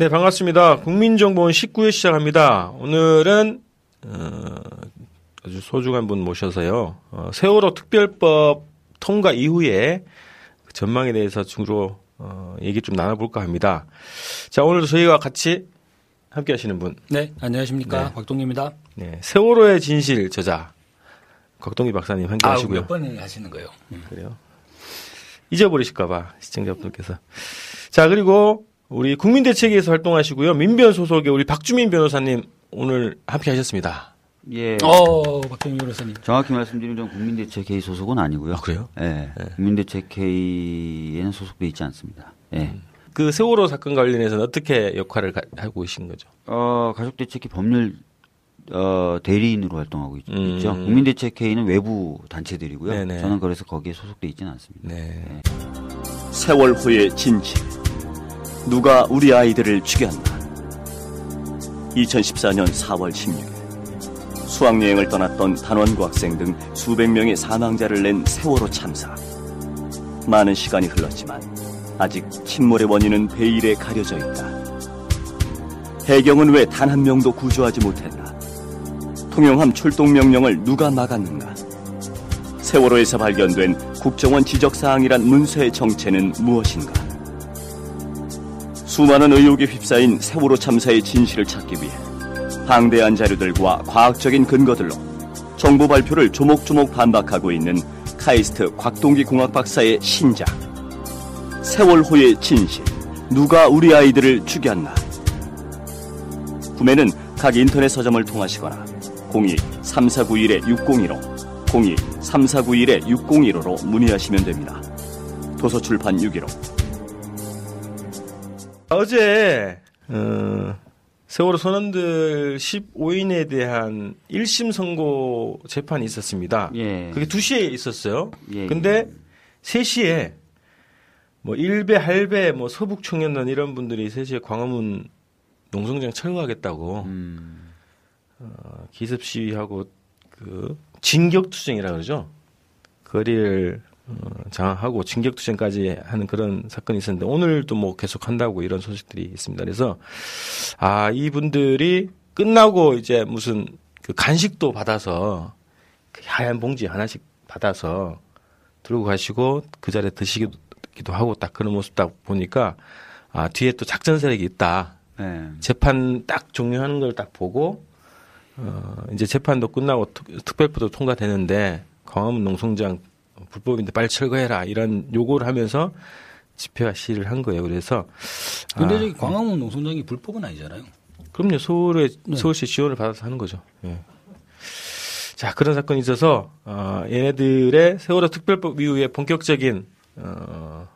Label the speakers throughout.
Speaker 1: 네, 반갑습니다. 국민정보원 19회 시작합니다. 오늘은 어, 아주 소중한 분 모셔서요. 어, 세월호 특별법 통과 이후에 그 전망에 대해서 주로 어, 얘기 좀 나눠볼까 합니다. 자, 오늘도 저희와 같이 함께 하시는 분.
Speaker 2: 네, 안녕하십니까.
Speaker 1: 네.
Speaker 2: 곽동입니다.
Speaker 1: 네, 세월호의 진실 저자. 곽동기 박사님 함께
Speaker 2: 아,
Speaker 1: 하시고요.
Speaker 2: 몇번 하시는 거예요? 음.
Speaker 1: 그래요. 잊어버리실까봐 시청자분들께서. 자 그리고 우리 국민대책위에서 활동하시고요. 민변 소속의 우리 박주민 변호사님 오늘 함께 하셨습니다.
Speaker 3: 예.
Speaker 2: 어, 박정희 변호사님.
Speaker 3: 정확히 말씀드리면 전 국민대책회의 소속은 아니고요.
Speaker 1: 그래요?
Speaker 3: 예. 국민대책회의에는 소속돼 있지 않습니다. 예.
Speaker 1: 그 세월호 사건 관련해서는 어떻게 역할을 가- 하고 계신 거죠?
Speaker 3: 어, 가족대책회 법률 어, 대리인으로 활동하고 있,
Speaker 1: 음.
Speaker 3: 죠 국민대책회의는 외부 단체들이고요.
Speaker 1: 네네.
Speaker 3: 저는 그래서 거기에 소속돼 있지는 않습니다.
Speaker 1: 네.
Speaker 4: 세월 후의 진실. 누가 우리 아이들을 죽였나? 2014년 4월 16일. 수학여행을 떠났던 단원고 학생 등 수백 명의 사망자를 낸 세월호 참사. 많은 시간이 흘렀지만 아직 침몰의 원인은 베일에 가려져 있다. 해경은 왜 단 한 명도 구조하지 못했나? 통영함 출동 명령을 누가 막았는가? 세월호에서 발견된 국정원 지적사항이란 문서의 정체는 무엇인가? 수많은 의혹에 휩싸인 세월호 참사의 진실을 찾기 위해 방대한 자료들과 과학적인 근거들로 정부 발표를 조목조목 반박하고 있는 카이스트 곽동기 공학 박사의 신작 세월호의 진실 누가 우리 아이들을 죽였나 구매는 각 인터넷 서점을 통하시거나 02-3491-6015 02-3491-6015로 문의하시면 됩니다. 도서출판 615
Speaker 1: 어제 어, 세월호 선원들 15인에 대한 1심 선고 재판이 있었습니다.
Speaker 3: 예.
Speaker 1: 그게 2시에 있었어요.
Speaker 3: 예,
Speaker 1: 근데 3시에 뭐 일베, 할배, 뭐 서북 청년단 이런 분들이 3시에 광화문 농성장 철거하겠다고
Speaker 3: 음,
Speaker 1: 어, 기습 시위하고 그 진격 투쟁이라 그러죠. 거리를 어, 장악하고 진격투쟁까지 하는 그런 사건이 있었는데 오늘도 뭐 계속 한다고 이런 소식들이 있습니다. 그래서 아 이분들이 끝나고 이제 무슨 그 간식도 받아서 그 하얀 봉지 하나씩 받아서 들고 가시고 그 자리에 드시기도 하고 딱 그런 모습 딱 보니까 아 뒤에 또 작전 세력이 있다.
Speaker 3: 예.
Speaker 1: 재판 딱 종료하는 걸 딱 보고 어 이제 재판도 끝나고 특- 특별법도 통과되는데 광화문 농성장 불법인데 빨리 철거해라 이런 요구를 하면서 집회와 시위를 한 거예요. 그래서
Speaker 2: 근데
Speaker 1: 아,
Speaker 2: 저기 광화문 농성장이 불법은 아니잖아요.
Speaker 1: 그럼요 서울에
Speaker 2: 네.
Speaker 1: 서울시 지원을 받아서 하는 거죠. 예. 자 그런 사건이 있어서 어, 얘네들의 세월호 특별법 이후에 본격적인 어,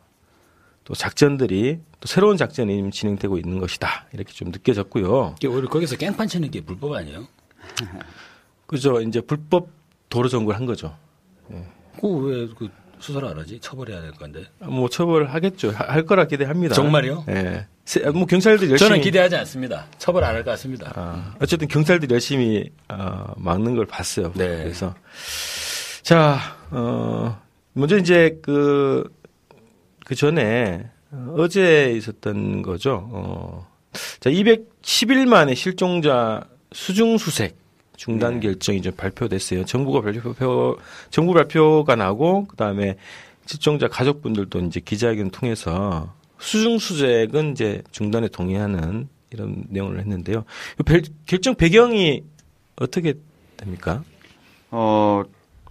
Speaker 1: 또 작전들이 또 새로운 작전이 진행되고 있는 것이다 이렇게 좀 느껴졌고요.
Speaker 2: 오히려 거기서 깽판 치는 게 불법 아니에요?
Speaker 1: 그죠 이제 불법 도로 점거를 한 거죠.
Speaker 2: 그왜그 수사를 안 하지? 처벌해야 될 건데.
Speaker 1: 뭐 처벌하겠죠. 하- 할 거라 기대합니다.
Speaker 2: 정말요?
Speaker 1: 예. 세- 뭐 경찰들이 열심히
Speaker 2: 저는 기대하지 않습니다. 처벌 안 할 것 같습니다.
Speaker 1: 아, 어쨌든 경찰들이 열심히 어, 막는 걸 봤어요.
Speaker 2: 네.
Speaker 1: 그래서 자, 어, 먼저 이제 그, 그 전에 어, 어제 있었던 거죠. 어, 자, 210일 만에 실종자 수중 수색 중단 결정이 좀 발표됐어요. 정부가 발표, 정부 발표가 나고 그다음에 실종자 가족분들도 이제 기자회견 통해서 수중 수색은 이제 중단에 동의하는 이런 내용을 했는데요. 이 벨- 결정 배경이 어떻게 됩니까?
Speaker 3: 어,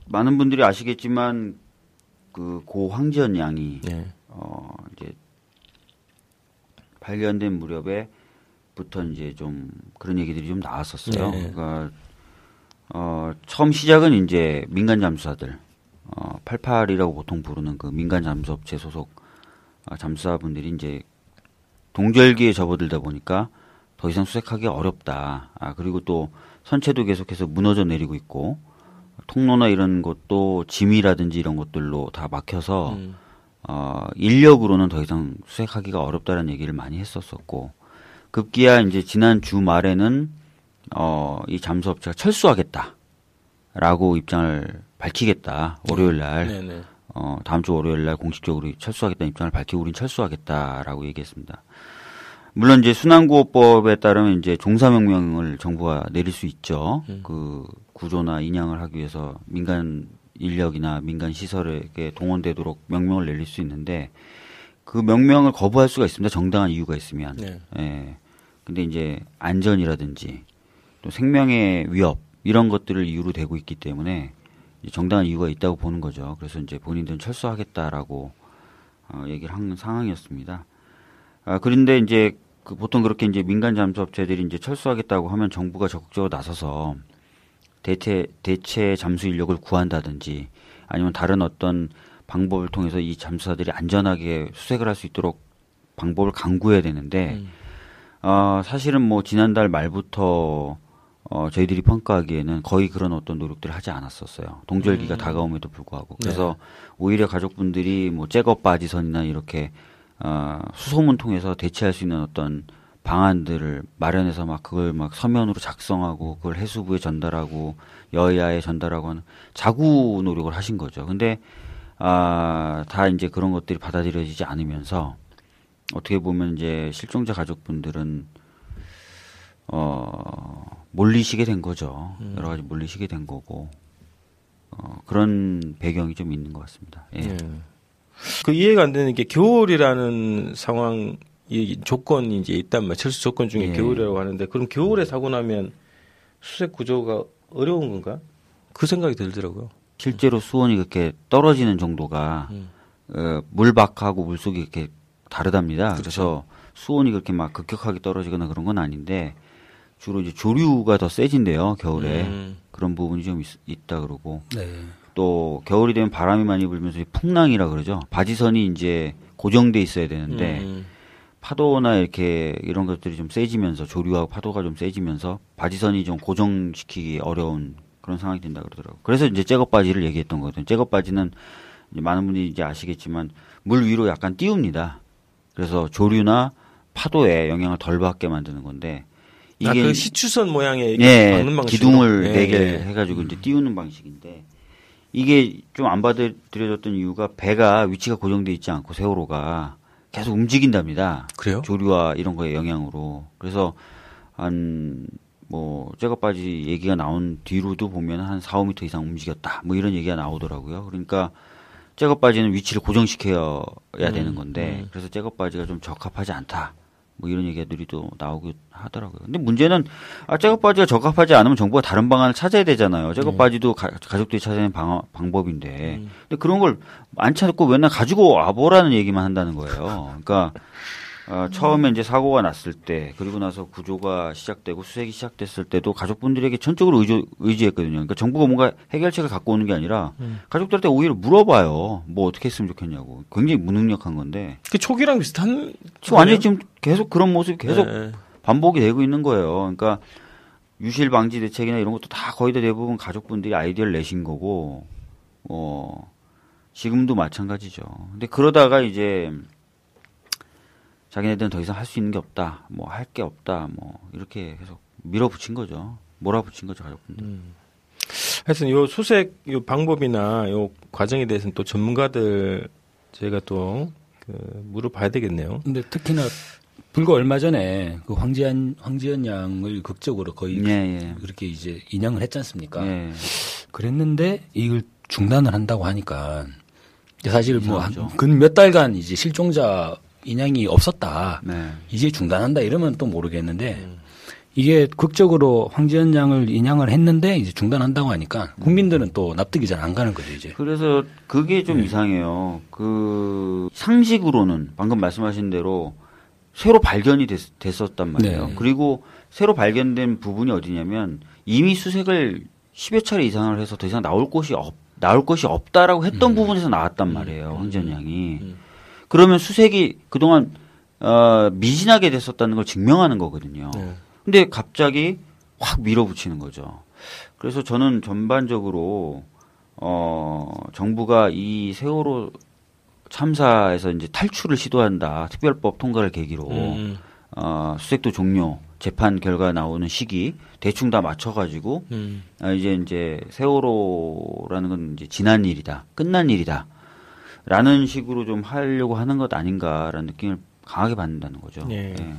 Speaker 3: 많은 분들이 아시겠지만 그 고 황지연 양이
Speaker 1: 네.
Speaker 3: 어, 이제 발견된 무렵에부터 이제 좀 그런 얘기들이 좀 나왔었어요.
Speaker 1: 네.
Speaker 3: 그러니까 어, 처음 시작은 이제 민간 잠수사들, 어, 88이라고 보통 부르는 그 민간 잠수업체 소속 아, 잠수사분들이 이제 동절기에 접어들다 보니까 더 이상 수색하기 어렵다. 아, 그리고 또 선체도 계속해서 무너져 내리고 있고 통로나 이런 것도 짐이라든지 이런 것들로 다 막혀서
Speaker 1: 음.
Speaker 3: 어, 인력으로는 더 이상 수색하기가 어렵다는 얘기를 많이 했었었고 급기야 이제 지난 주말에는 어, 이 잠수업체가 철수하겠다라고 입장을 밝히겠다 월요일 날
Speaker 1: 네네.
Speaker 3: 어, 다음 주 월요일 날 공식적으로 철수하겠다는 입장을 밝히고 우린 철수하겠다라고 얘기했습니다. 물론 이제 순환구호법에 따르면 이제 종사명령을 정부가 내릴 수 있죠. 그 구조나 인양을 하기 위해서 민간 인력이나 민간 시설에게 동원되도록 명령을 내릴 수 있는데 그 명령을 거부할 수가 있습니다. 정당한 이유가 있으면.
Speaker 1: 네.
Speaker 3: 예. 근데 이제 안전이라든지 또 생명의 위협 이런 것들을 이유로 대고 있기 때문에 정당한 이유가 있다고 보는 거죠. 그래서 이제 본인들은 철수하겠다라고 어, 얘기를 한 상황이었습니다. 아, 그런데 이제 그 보통 그렇게 이제 민간 잠수업체들이 이제 철수하겠다고 하면 정부가 적극적으로 나서서 대체 대체 잠수 인력을 구한다든지 아니면 다른 어떤 방법을 통해서 이 잠수사들이 안전하게 수색을 할 수 있도록 방법을 강구해야 되는데
Speaker 1: 음.
Speaker 3: 어, 사실은 뭐 지난달 말부터 어, 저희들이 평가하기에는 거의 그런 어떤 노력들을 하지 않았었어요. 동절기가 다가옴에도 불구하고. 그래서 오히려 가족분들이 뭐 잭업 바지선이나 이렇게 어, 수소문 통해서 대체할 수 있는 어떤 방안들을 마련해서 막 그걸 막 서면으로 작성하고 그걸 해수부에 전달하고 여야에 전달하고 하는 자구 노력을 하신 거죠. 근데 아, 다 이제 그런 것들이 받아들여지지 않으면서 어떻게 보면 이제 실종자 가족분들은 어 몰리시게 된 거죠. 여러 가지 몰리시게 된 거고 어 그런 배경이 좀 있는 것 같습니다. 예.
Speaker 1: 예. 그 이해가 안 되는 게 겨울이라는 상황 이 조건이 이제 있단 말이에요. 철수 조건 중에
Speaker 3: 예.
Speaker 1: 겨울이라고 하는데 그럼 겨울에 사고 나면 수색 구조가 어려운 건가? 그 생각이 들더라고요.
Speaker 3: 실제로 수온이 그렇게 떨어지는 정도가
Speaker 1: 음.
Speaker 3: 어, 물밖하고 물속이 이렇게 다르답니다.
Speaker 1: 그렇죠.
Speaker 3: 그래서 수온이 그렇게 막 급격하게 떨어지거나 그런 건 아닌데 주로 이제 조류가 더 세진대요 겨울에
Speaker 1: 음.
Speaker 3: 그런 부분이 좀 있, 다 그러고
Speaker 2: 네.
Speaker 3: 또 겨울이 되면 바람이 많이 불면서 이 풍랑이라 그러죠. 바지선이 이제 고정돼 있어야 되는데
Speaker 1: 음.
Speaker 3: 파도나 이렇게 이런 것들이 좀 세지면서 조류하고 파도가 좀 세지면서 바지선이 좀 고정시키기 어려운 그런 상황이 된다 그러더라고요. 그래서 이제 잭업 바지를 얘기했던 거거든요. 잭업 바지는 이제 많은 분들이 이제 아시겠지만 물 위로 약간 띄웁니다. 그래서 조류나 파도에 영향을 덜 받게 만드는 건데
Speaker 1: 아, 그 시추선 모양의
Speaker 3: 예? 기둥을
Speaker 1: 예,
Speaker 3: 네개
Speaker 1: 예.
Speaker 3: 해가지고 이제 띄우는 방식인데 이게 좀 안 받아들여졌던 이유가 배가 위치가 고정돼 있지 않고 세월호가 계속 움직인답니다.
Speaker 1: 그래요?
Speaker 3: 조류와 이런 거에 영향으로 그래서 한뭐 잭업 바지 얘기가 나온 뒤로도 보면 한 4, 5m 이상 움직였다. 뭐 이런 얘기가 나오더라고요. 그러니까 잭업 바지는 위치를 고정시켜야 되는 건데
Speaker 1: 음.
Speaker 3: 그래서 잭업 바지가 좀 적합하지 않다. 뭐 이런 얘기들이 또 나오고 하더라고요. 근데 문제는 아 잭업 바지가 적합하지 않으면 정부가 다른 방안을 찾아야 되잖아요. 잭업 바지도 가, 가족들이 찾아내는 방, 방법인데.
Speaker 1: 음.
Speaker 3: 근데 그런 걸 안 찾고 맨날 가지고 와보라는 얘기만 한다는 거예요. 그러니까 어, 처음에 이제 사고가 났을 때 그리고 나서 구조가 시작되고 수색이 시작됐을 때도 가족분들에게 전적으로 의지, 의지했거든요. 그러니까 정부가 뭔가 해결책을 갖고 오는 게 아니라 가족들한테 오히려 물어봐요. 뭐 어떻게 했으면 좋겠냐고. 굉장히 무능력한 건데
Speaker 1: 그 초기랑 비슷한.
Speaker 3: 완전히 지금 계속 그런 모습이 계속
Speaker 1: 예.
Speaker 3: 반복이 되고 있는 거예요. 그러니까 유실 방지 대책이나 이런 것도 다 거의 다 대부분 가족분들이 아이디어를 내신 거고, 어, 지금도 마찬가지죠. 근데 그러다가 이제 자기네들은 더 이상 할 수 있는 게 없다, 뭐 할 게 없다, 뭐 이렇게 계속 밀어붙인 거죠. 몰아붙인 거죠, 가족분들.
Speaker 1: 하여튼 요 수색 요 방법이나 요 과정에 대해서는 또 전문가들 저희가 또 그 물어봐야 되겠네요.
Speaker 2: 근데 특히나 불과 얼마 전에 그 황지연 황지연 양을 극적으로 거의
Speaker 3: 예, 예.
Speaker 2: 그렇게 이제 인양을 했지 않습니까?
Speaker 3: 예.
Speaker 2: 그랬는데 이걸 중단을 한다고 하니까 사실
Speaker 3: 이상하죠.
Speaker 2: 뭐근 몇 달간 이제 실종자 인양이 없었다.
Speaker 3: 네.
Speaker 2: 이제 중단한다 이러면 또 모르겠는데 이게 극적으로 황지연 양을 인양을 했는데 이제 중단한다고 하니까 국민들은 또 납득이 잘 안 가는 거죠 이제.
Speaker 3: 그래서 그게 좀 이상해요. 그 상식으로는 방금 말씀하신 대로 새로 발견이 됐, 었단 말이에요.
Speaker 2: 네.
Speaker 3: 그리고 새로 발견된 부분이 어디냐면 이미 수색을 10여 차례 이상을 해서 더 이상 나올 곳이 없, 나올 것이 없다라고 했던
Speaker 2: 음.
Speaker 3: 부분에서 나왔단 말이에요. 황지연 양이. 그러면 수색이 그동안 어, 미진하게 됐었다는 걸 증명하는 거거든요.
Speaker 1: 네.
Speaker 3: 근데 갑자기 확 밀어붙이는 거죠. 그래서 저는 전반적으로 어 정부가 이 세월호 참사에서 이제 탈출을 시도한다. 특별법 통과를 계기로
Speaker 1: 음,
Speaker 3: 어 수색도 종료, 재판 결과 나오는 시기 대충 다 맞춰 가지고
Speaker 1: 음.
Speaker 3: 아, 이제 이제 세월호라는 건 이제 지난 일이다, 끝난 일이다. 라는 식으로 좀 하려고 하는 것 아닌가라는 느낌을 강하게 받는다는 거죠.
Speaker 1: 예.
Speaker 3: 예.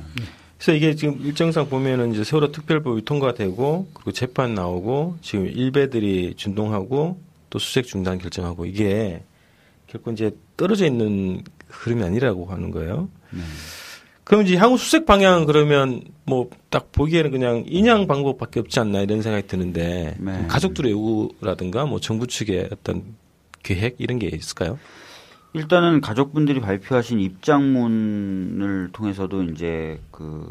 Speaker 1: 그래서 이게 지금 일정상 보면은 이제 세월호 특별법이 통과되고 그리고 재판 나오고 지금 일베들이 준동하고 또 수색 중단 결정하고 이게 결코 이제 떨어져 있는 흐름이 아니라고 하는 거예요.
Speaker 3: 네.
Speaker 1: 그럼 이제 향후 수색 방향 그러면 뭐 딱 보기에는 그냥 인양 방법밖에 없지 않나 이런 생각이 드는데
Speaker 3: 네.
Speaker 1: 가족들의 요구라든가 뭐 정부 측의 어떤 계획 이런 게 있을까요?
Speaker 3: 일단은 가족분들이 발표하신 입장문을 통해서도 이제 그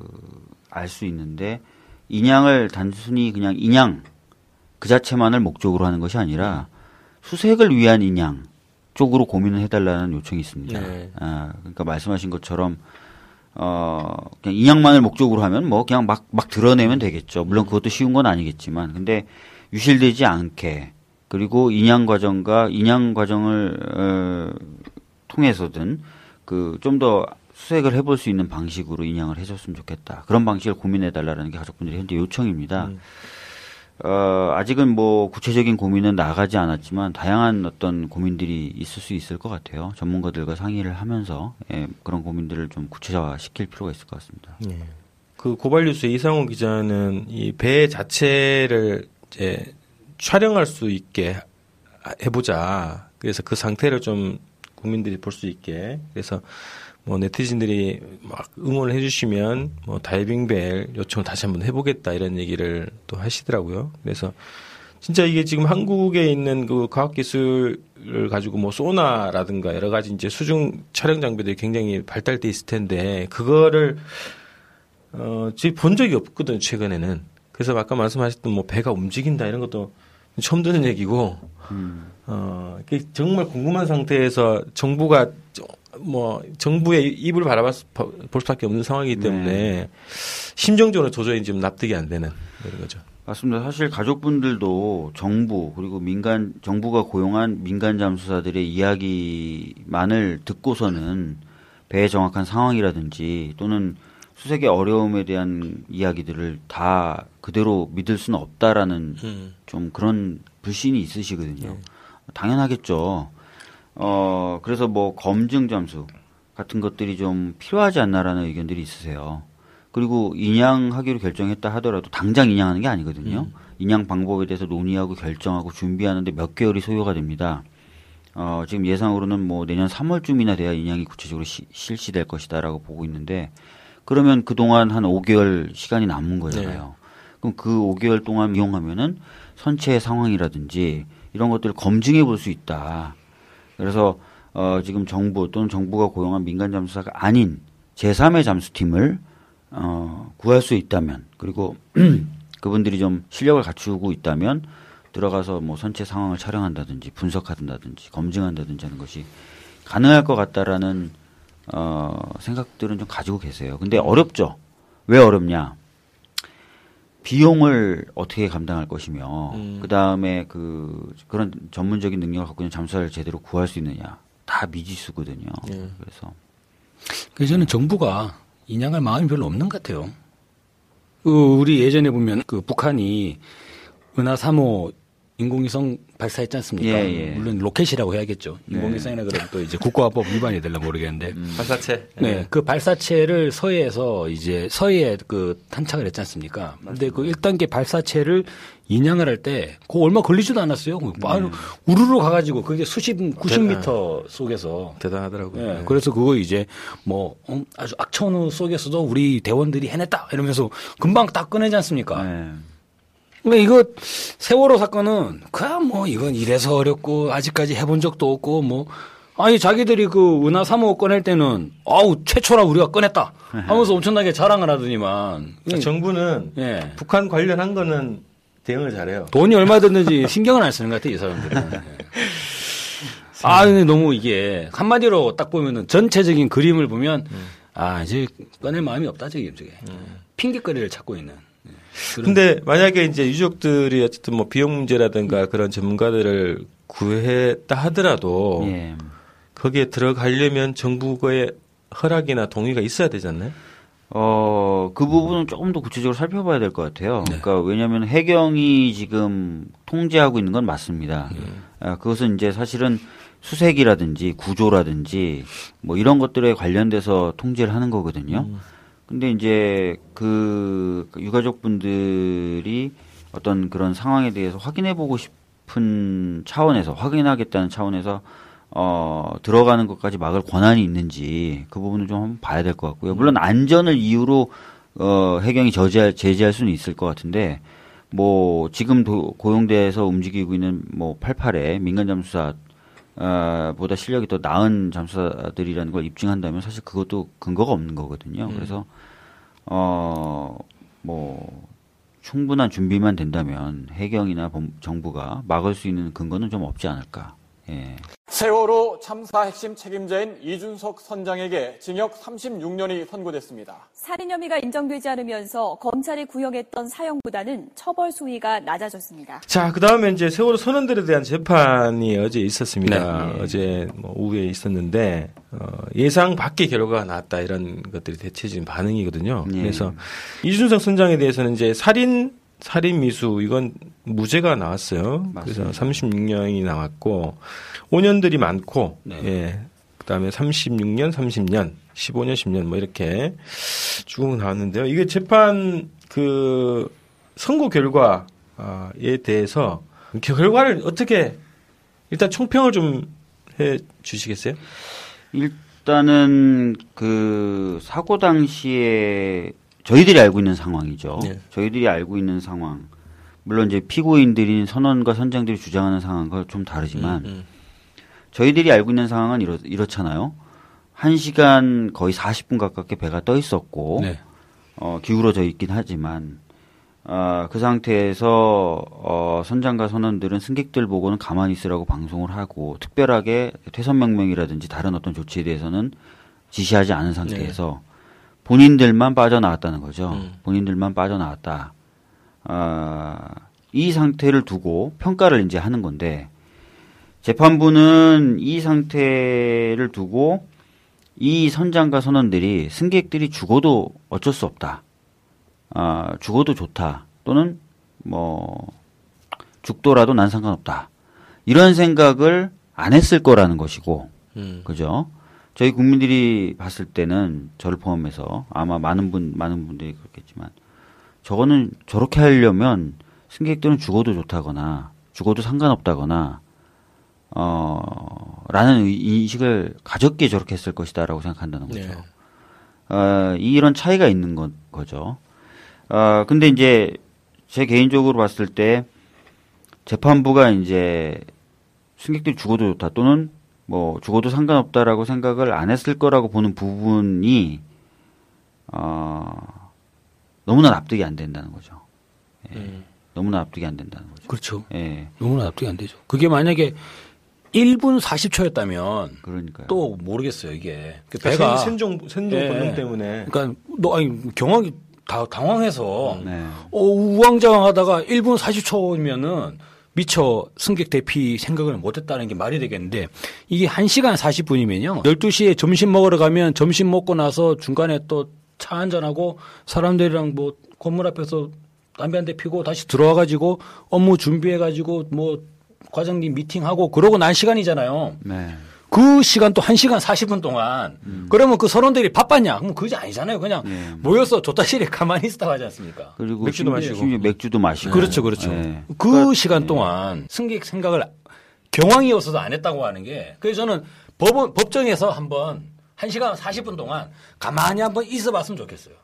Speaker 3: 알 수 있는데 인양을 단순히 그냥 인양 그 자체만을 목적으로 하는 것이 아니라 수색을 위한 인양 쪽으로 고민을 해달라는 요청이 있습니다.
Speaker 1: 네.
Speaker 3: 아, 그러니까 말씀하신 것처럼 어 그냥 인양만을 목적으로 하면 뭐 그냥 막막 드러내면 되겠죠. 물론 그것도 쉬운 건 아니겠지만 근데 유실되지 않게 그리고 인양 과정과 인양 과정을 어, 통해서든 그 좀 더 수색을 해볼 수 있는 방식으로 인양을 해줬으면 좋겠다. 그런 방식을 고민해달라는 게 가족분들의 현재 요청입니다.
Speaker 1: 음.
Speaker 3: 어, 아직은 뭐 구체적인 고민은 나가지 않았지만 다양한 어떤 고민들이 있을 수 있을 것 같아요. 전문가들과 상의를 하면서 예, 그런 고민들을 좀 구체화 시킬 필요가 있을 것 같습니다.
Speaker 1: 예. 그 고발뉴스의 이상훈 기자는 이 배 자체를 이제 촬영할 수 있게 해보자. 그래서 그 상태를 좀 국민들이 볼 수 있게. 그래서 뭐 네티즌들이 막 응원을 해주시면 뭐 다이빙벨 요청을 다시 한번 해보겠다 이런 얘기를 또 하시더라고요. 그래서 진짜 이게 지금 한국에 있는 그 과학기술을 가지고 뭐 소나라든가 여러 가지 이제 수중 촬영 장비들이 굉장히 발달돼 있을 텐데 그거를 어, 지금 본 적이 없거든, 최근에는. 그래서 아까 말씀하셨던 뭐 배가 움직인다 이런 것도 처음 듣는 얘기고, 어, 이게 정말 궁금한 상태에서 정부가 저- 뭐 정부의 입을 바라볼 수- 수밖에 없는 상황이기 때문에 심정적으로 도저히 지금 납득이 안 되는 그런 거죠.
Speaker 3: 맞습니다. 사실 가족분들도 정부 그리고 민간 정부가 고용한 민간 잠수사들의 이야기만을 듣고서는 배의 정확한 상황이라든지 또는 수색의 어려움에 대한 이야기들을 다 그대로 믿을 수는 없다라는 좀 그런 불신이 있으시거든요. 당연하겠죠. 어, 그래서 뭐 검증 잠수 같은 것들이 좀 필요하지 않나라는 의견들이 있으세요. 그리고 인양하기로 결정했다 하더라도 당장 인양하는 게 아니거든요. 인양 방법에 대해서 논의하고 결정하고 준비하는데 몇 개월이 소요가 됩니다. 어, 지금 예상으로는 뭐 내년 3월쯤이나 돼야 인양이 구체적으로 시- 실시될 것이다라고 보고 있는데 그러면 그동안 한 5개월 시간이 남은 거잖아요. 그럼 그 5개월 동안 이용하면은 선체의 상황이라든지 이런 것들을 검증해 볼 수 있다. 그래서 어, 지금 정부 또는 정부가 고용한 민간 잠수사가 아닌 제3의 잠수팀을 어, 구할 수 있다면 그리고 그분들이 좀 실력을 갖추고 있다면 들어가서 뭐 선체 상황을 촬영한다든지 분석한다든지 검증한다든지 하는 것이 가능할 것 같다라는 어, 생각들은 좀 가지고 계세요. 근데 어렵죠. 왜 어렵냐? 비용을 어떻게 감당할 것이며
Speaker 1: 음.
Speaker 3: 그 다음에 그 그런 전문적인 능력을 갖고 있는 잠수사를 제대로 구할 수 있느냐 다 미지수거든요.
Speaker 1: 예.
Speaker 3: 그래서
Speaker 2: 그래서 저는 정부가 인양할 마음이 별로 없는 것 같아요. 그 우리 예전에 보면 그 북한이 은하 3호 인공위성 발사했지 않습니까?
Speaker 3: 예, 예.
Speaker 2: 물론 로켓이라고 해야겠죠.
Speaker 3: 네.
Speaker 2: 인공위성이나 그러면 또 이제 국가보안법 위반이 될라 모르겠는데.
Speaker 1: 발사체.
Speaker 2: 네, 그 발사체를 서해에서 이제 서해에 그 탄착을 했지 않습니까? 근데 그 1단계 발사체를 인양을 할 때 그거 얼마 걸리지도 않았어요. 바로 우르르 가가지고 그게 수십, 90m 속에서
Speaker 1: 대단하더라고요.
Speaker 2: 예,
Speaker 1: 네.
Speaker 2: 그래서 그거 이제 뭐 어, 아주 악천후 속에서도 우리 대원들이 해냈다 이러면서 금방 딱 꺼내지 않습니까?
Speaker 3: 네.
Speaker 2: 그러니까 이거 세월호 사건은 그냥 뭐 이건 이래서 어렵고 아직까지 해본 적도 없고 뭐 아니 자기들이 그 은하 3호 꺼낼 때는 아우 최초라 우리가 꺼냈다 하면서 엄청나게 자랑을 하더니만
Speaker 1: 그러니까 정부는
Speaker 2: 예.
Speaker 1: 북한 관련한 거는 대응을 잘해요.
Speaker 2: 돈이 얼마 들는지 신경을 안 쓰는 것 같아 이 사람들은. 예. 아 근데 너무 이게 한마디로 딱 보면은 전체적인 그림을 보면 아 이제 꺼낼 마음이 없다 저기 저게 핑계거리를 찾고 있는.
Speaker 1: 근데 만약에 이제 유족들이 어쨌든 뭐 비용 문제라든가 그런 전문가들을 구했다 하더라도
Speaker 3: 예.
Speaker 1: 거기에 들어가려면 정부의 허락이나 동의가 있어야 않나요?
Speaker 3: 어, 그 부분은 조금 더 구체적으로 살펴봐야 될 것 같아요. 그러니까 왜냐하면 해경이 지금 통제하고 있는 건 맞습니다. 아, 그것은 이제 사실은 수색이라든지 구조라든지 뭐 이런 것들에 관련돼서 통제를 하는 거거든요. 근데 이제 그 유가족 분들이 어떤 그런 상황에 대해서 확인해 보고 싶은 차원에서 확인하겠다는 차원에서 어 들어가는 것까지 막을 권한이 있는지 그 부분을 좀 한번 봐야 될 것 같고요. 물론 안전을 이유로 어 해경이 저지할 제재할 수는 있을 것 같은데 뭐 지금 도, 고용대에서 움직이고 있는 뭐 88의 민간 잠수사 어, 보다 실력이 더 나은 잠수사들이라는 걸 입증한다면 사실 그것도 근거가 없는 거거든요. 그래서 어, 뭐 충분한 준비만 된다면 해경이나 범- 정부가 막을 수 있는 근거는 좀 없지 않을까. 예.
Speaker 5: 세월호 참사 핵심 책임자인 이준석 선장에게 징역 36년이 선고됐습니다.
Speaker 6: 살인 혐의가 인정되지 않으면서 검찰이 구형했던 사형보다는 처벌 수위가 낮아졌습니다.
Speaker 1: 자, 그 다음에 이제 세월호 선원들에 대한 재판이 어제 있었습니다.
Speaker 3: 네.
Speaker 1: 어제 뭐 오후에 있었는데, 어, 예상 밖의 결과가 나왔다 이런 것들이 대체적인 반응이거든요.
Speaker 3: 네.
Speaker 1: 그래서 이준석 선장에 대해서는 이제 살인, 살인 미수 이건 무죄가 나왔어요. 그래서
Speaker 3: 맞습니다.
Speaker 1: 36년이 나왔고, 5년들이 많고,
Speaker 2: 네.
Speaker 1: 예. 그 다음에 36년, 30년, 15년, 10년 뭐 이렇게 쭉 나왔는데요. 이게 재판 그 선고 결과에 대해서 결과를 어떻게 일단 총평을 좀 해 주시겠어요?
Speaker 3: 일단은 그 사고 당시에 저희들이 알고 있는 상황이죠.
Speaker 1: 네.
Speaker 3: 저희들이 알고 있는 상황. 물론 이제 피고인들인 선원과 선장들이 주장하는 상황과 좀 다르지만
Speaker 1: 음,
Speaker 3: 저희들이 알고 있는 상황은 이렇, 이렇잖아요. 한 시간 거의 40분 가깝게 배가 떠 있었고
Speaker 2: 네.
Speaker 3: 어, 기울어져 있긴 하지만 아, 그 상태에서 어, 선장과 선원들은 승객들 보고는 가만히 있으라고 방송을 하고 특별하게 퇴선 명령이라든지 다른 어떤 조치에 대해서는 지시하지 않은 상태에서 본인들만 빠져나왔다는 거죠.
Speaker 1: 음.
Speaker 3: 본인들만 빠져나왔다. 아, 이 상태를 두고 평가를 이제 하는 건데 재판부는 이 상태를 두고 이 선장과 선원들이 승객들이 죽어도 어쩔 수 없다. 아, 죽어도 좋다. 또는 뭐 죽더라도 난 상관없다. 이런 생각을 안 했을 거라는 것이고,
Speaker 1: 음.
Speaker 3: 그죠? 저희 국민들이 봤을 때는 저를 포함해서 아마 많은 분 많은 분들이 그렇겠지만 저거는 저렇게 하려면 승객들은 죽어도 좋다거나 죽어도 상관없다거나 어 라는 의- 인식을 가졌기에 저렇게 했을 것이다라고 생각한다는 거죠.
Speaker 1: 네.
Speaker 3: 어, 이런 차이가 있는 거, 거죠. 어, 근데 이제 제 개인적으로 봤을 때 재판부가 이제 승객들이 죽어도 좋다 또는 뭐 죽어도 상관없다라고 생각을 안 했을 거라고 보는 부분이 어, 너무나 납득이 안 된다는 거죠. 예.
Speaker 1: 음.
Speaker 3: 너무나 납득이 안 된다는 거죠.
Speaker 2: 그렇죠.
Speaker 3: 예,
Speaker 2: 너무나 납득이 안 되죠. 그게 만약에 1분 40초였다면
Speaker 3: 그러니까요.
Speaker 2: 또 모르겠어요 이게 그
Speaker 1: 배가
Speaker 2: 배가
Speaker 1: 생존 생존
Speaker 2: 예.
Speaker 1: 본능 때문에
Speaker 2: 그러니까 너 아니 경황이 다 당황해서
Speaker 3: 네.
Speaker 2: 어, 우왕좌왕하다가 1분 40초면은 미처 승객 대피 생각을 못했다는 게 말이 되겠는데 이게 1시간 40분이면요. 12시에 점심 먹으러 가면 점심 먹고 나서 중간에 또 차 한잔하고 사람들이랑 뭐 건물 앞에서 담배 한 대 피고 다시 들어와 가지고 업무 준비해 가지고 뭐 과장님 미팅하고 그러고 난 시간이잖아요.
Speaker 3: 네.
Speaker 2: 그 시간 또 1시간 40분 동안 그러면 그 선원들이 바빴냐? 그럼 그게 아니잖아요. 그냥
Speaker 3: 네.
Speaker 2: 모여서 조타실에 가만히 있었다고 하지 않습니까?
Speaker 3: 그리고
Speaker 1: 맥주도
Speaker 3: 심지어,
Speaker 1: 마시고.
Speaker 3: 맥주도 마시고
Speaker 2: 그렇죠, 그렇죠.
Speaker 3: 예.
Speaker 2: 그 시간 동안 승객 생각을 경황이 없어서 안 했다고 하는 게 그래서 저는 법원 법정에서 한번 1시간 40분 동안 가만히 한번 있어 봤으면 좋겠어요.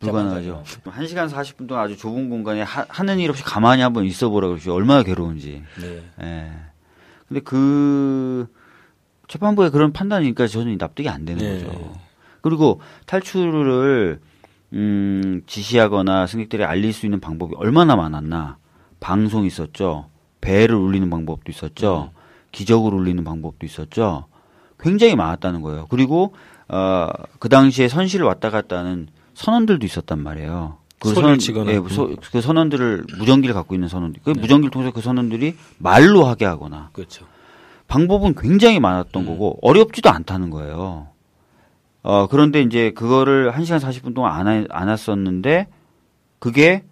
Speaker 3: 불가능하죠. 한 시간 40분 동안 아주 좁은 공간에 하, 는 일 없이 가만히 한번 있어 보라 그러죠. 얼마나 괴로운지.
Speaker 2: 네.
Speaker 3: 예. 근데 그 재판부의 그런 판단이니까 저는 납득이 안 되는
Speaker 1: 네.
Speaker 3: 거죠. 그리고 탈출을 음, 지시하거나 승객들이 알릴 수 있는 방법이 얼마나 많았나. 방송이 있었죠. 배를 울리는 방법도 있었죠. 기적을 울리는 방법도 있었죠. 굉장히 많았다는 거예요. 그리고 어, 그 당시에 선실을 왔다 갔다 하는 선원들도 있었단 말이에요. 그
Speaker 1: 치거나.
Speaker 3: 예, 소- 그 선원들을 무전기를 갖고 있는 선원들. 그 무전기를 통해서 그 선원들이 말로 하게 하거나
Speaker 2: 그렇죠.
Speaker 3: 방법은 굉장히 많았던 거고 어렵지도 않다는 거예요. 어, 그런데 이제 그거를 1시간 40분 동안 안, 하- 안 했었는데 그게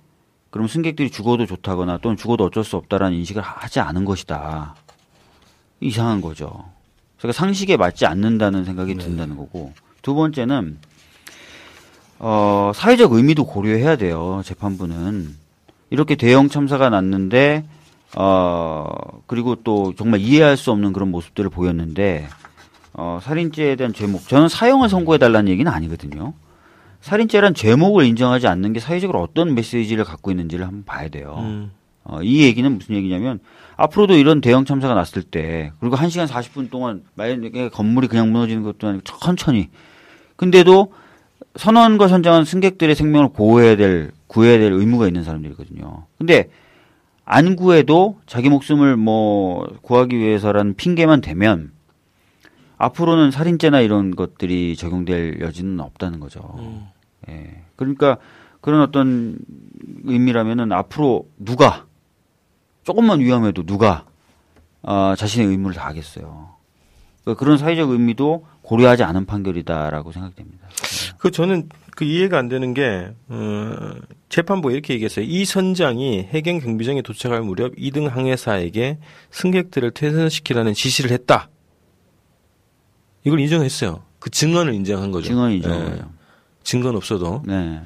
Speaker 3: 그럼 승객들이 죽어도 좋다거나 또는 죽어도 어쩔 수 없다라는 인식을 하지 않은 것이다. 이상한 거죠. 그러니까 상식에 맞지 않는다는 생각이 든다는 거고 두 번째는 어, 사회적 의미도 고려해야 돼요. 재판부는 이렇게 대형 참사가 났는데 어, 그리고 또 정말 이해할 수 없는 그런 모습들을 보였는데 어, 살인죄에 대한 제목 저는 사형을 선고해 달라는 얘기는 아니거든요. 살인죄란 제목을 인정하지 않는 게 사회적으로 어떤 메시지를 갖고 있는지를 한번 봐야 돼요.
Speaker 1: 음.
Speaker 3: 어, 이 얘기는 무슨 얘기냐면 앞으로도 이런 대형 참사가 났을 때 그리고 1시간 40분 동안 만약에 건물이 그냥 무너지는 것도 아니고 천천히 근데도 선원과 선장은 승객들의 생명을 보호해야 될 구해야 될 의무가 있는 사람들이거든요. 근데 안 구해도 자기 목숨을 뭐 구하기 위해서라는 핑계만 대면 앞으로는 살인죄나 이런 것들이 적용될 여지는 없다는 거죠.
Speaker 1: 음.
Speaker 3: 예. 그러니까 그런 어떤 의미라면은 앞으로 누가 조금만 위험해도 누가 어, 자신의 의무를 다하겠어요. 그러니까 그런 사회적 의미도 고려하지 않은 판결이다라고 생각됩니다.
Speaker 1: 그 저는 그 이해가 안 되는 게 어, 재판부 이렇게 얘기했어요. 이 선장이 해경 경비정에 도착할 무렵 2등 항해사에게 승객들을 퇴선시키라는 지시를 했다. 이걸 인정했어요. 그 증언을 인정한 거죠.
Speaker 3: 증언 인정.
Speaker 1: 예. 증거는 없어도.
Speaker 3: 네.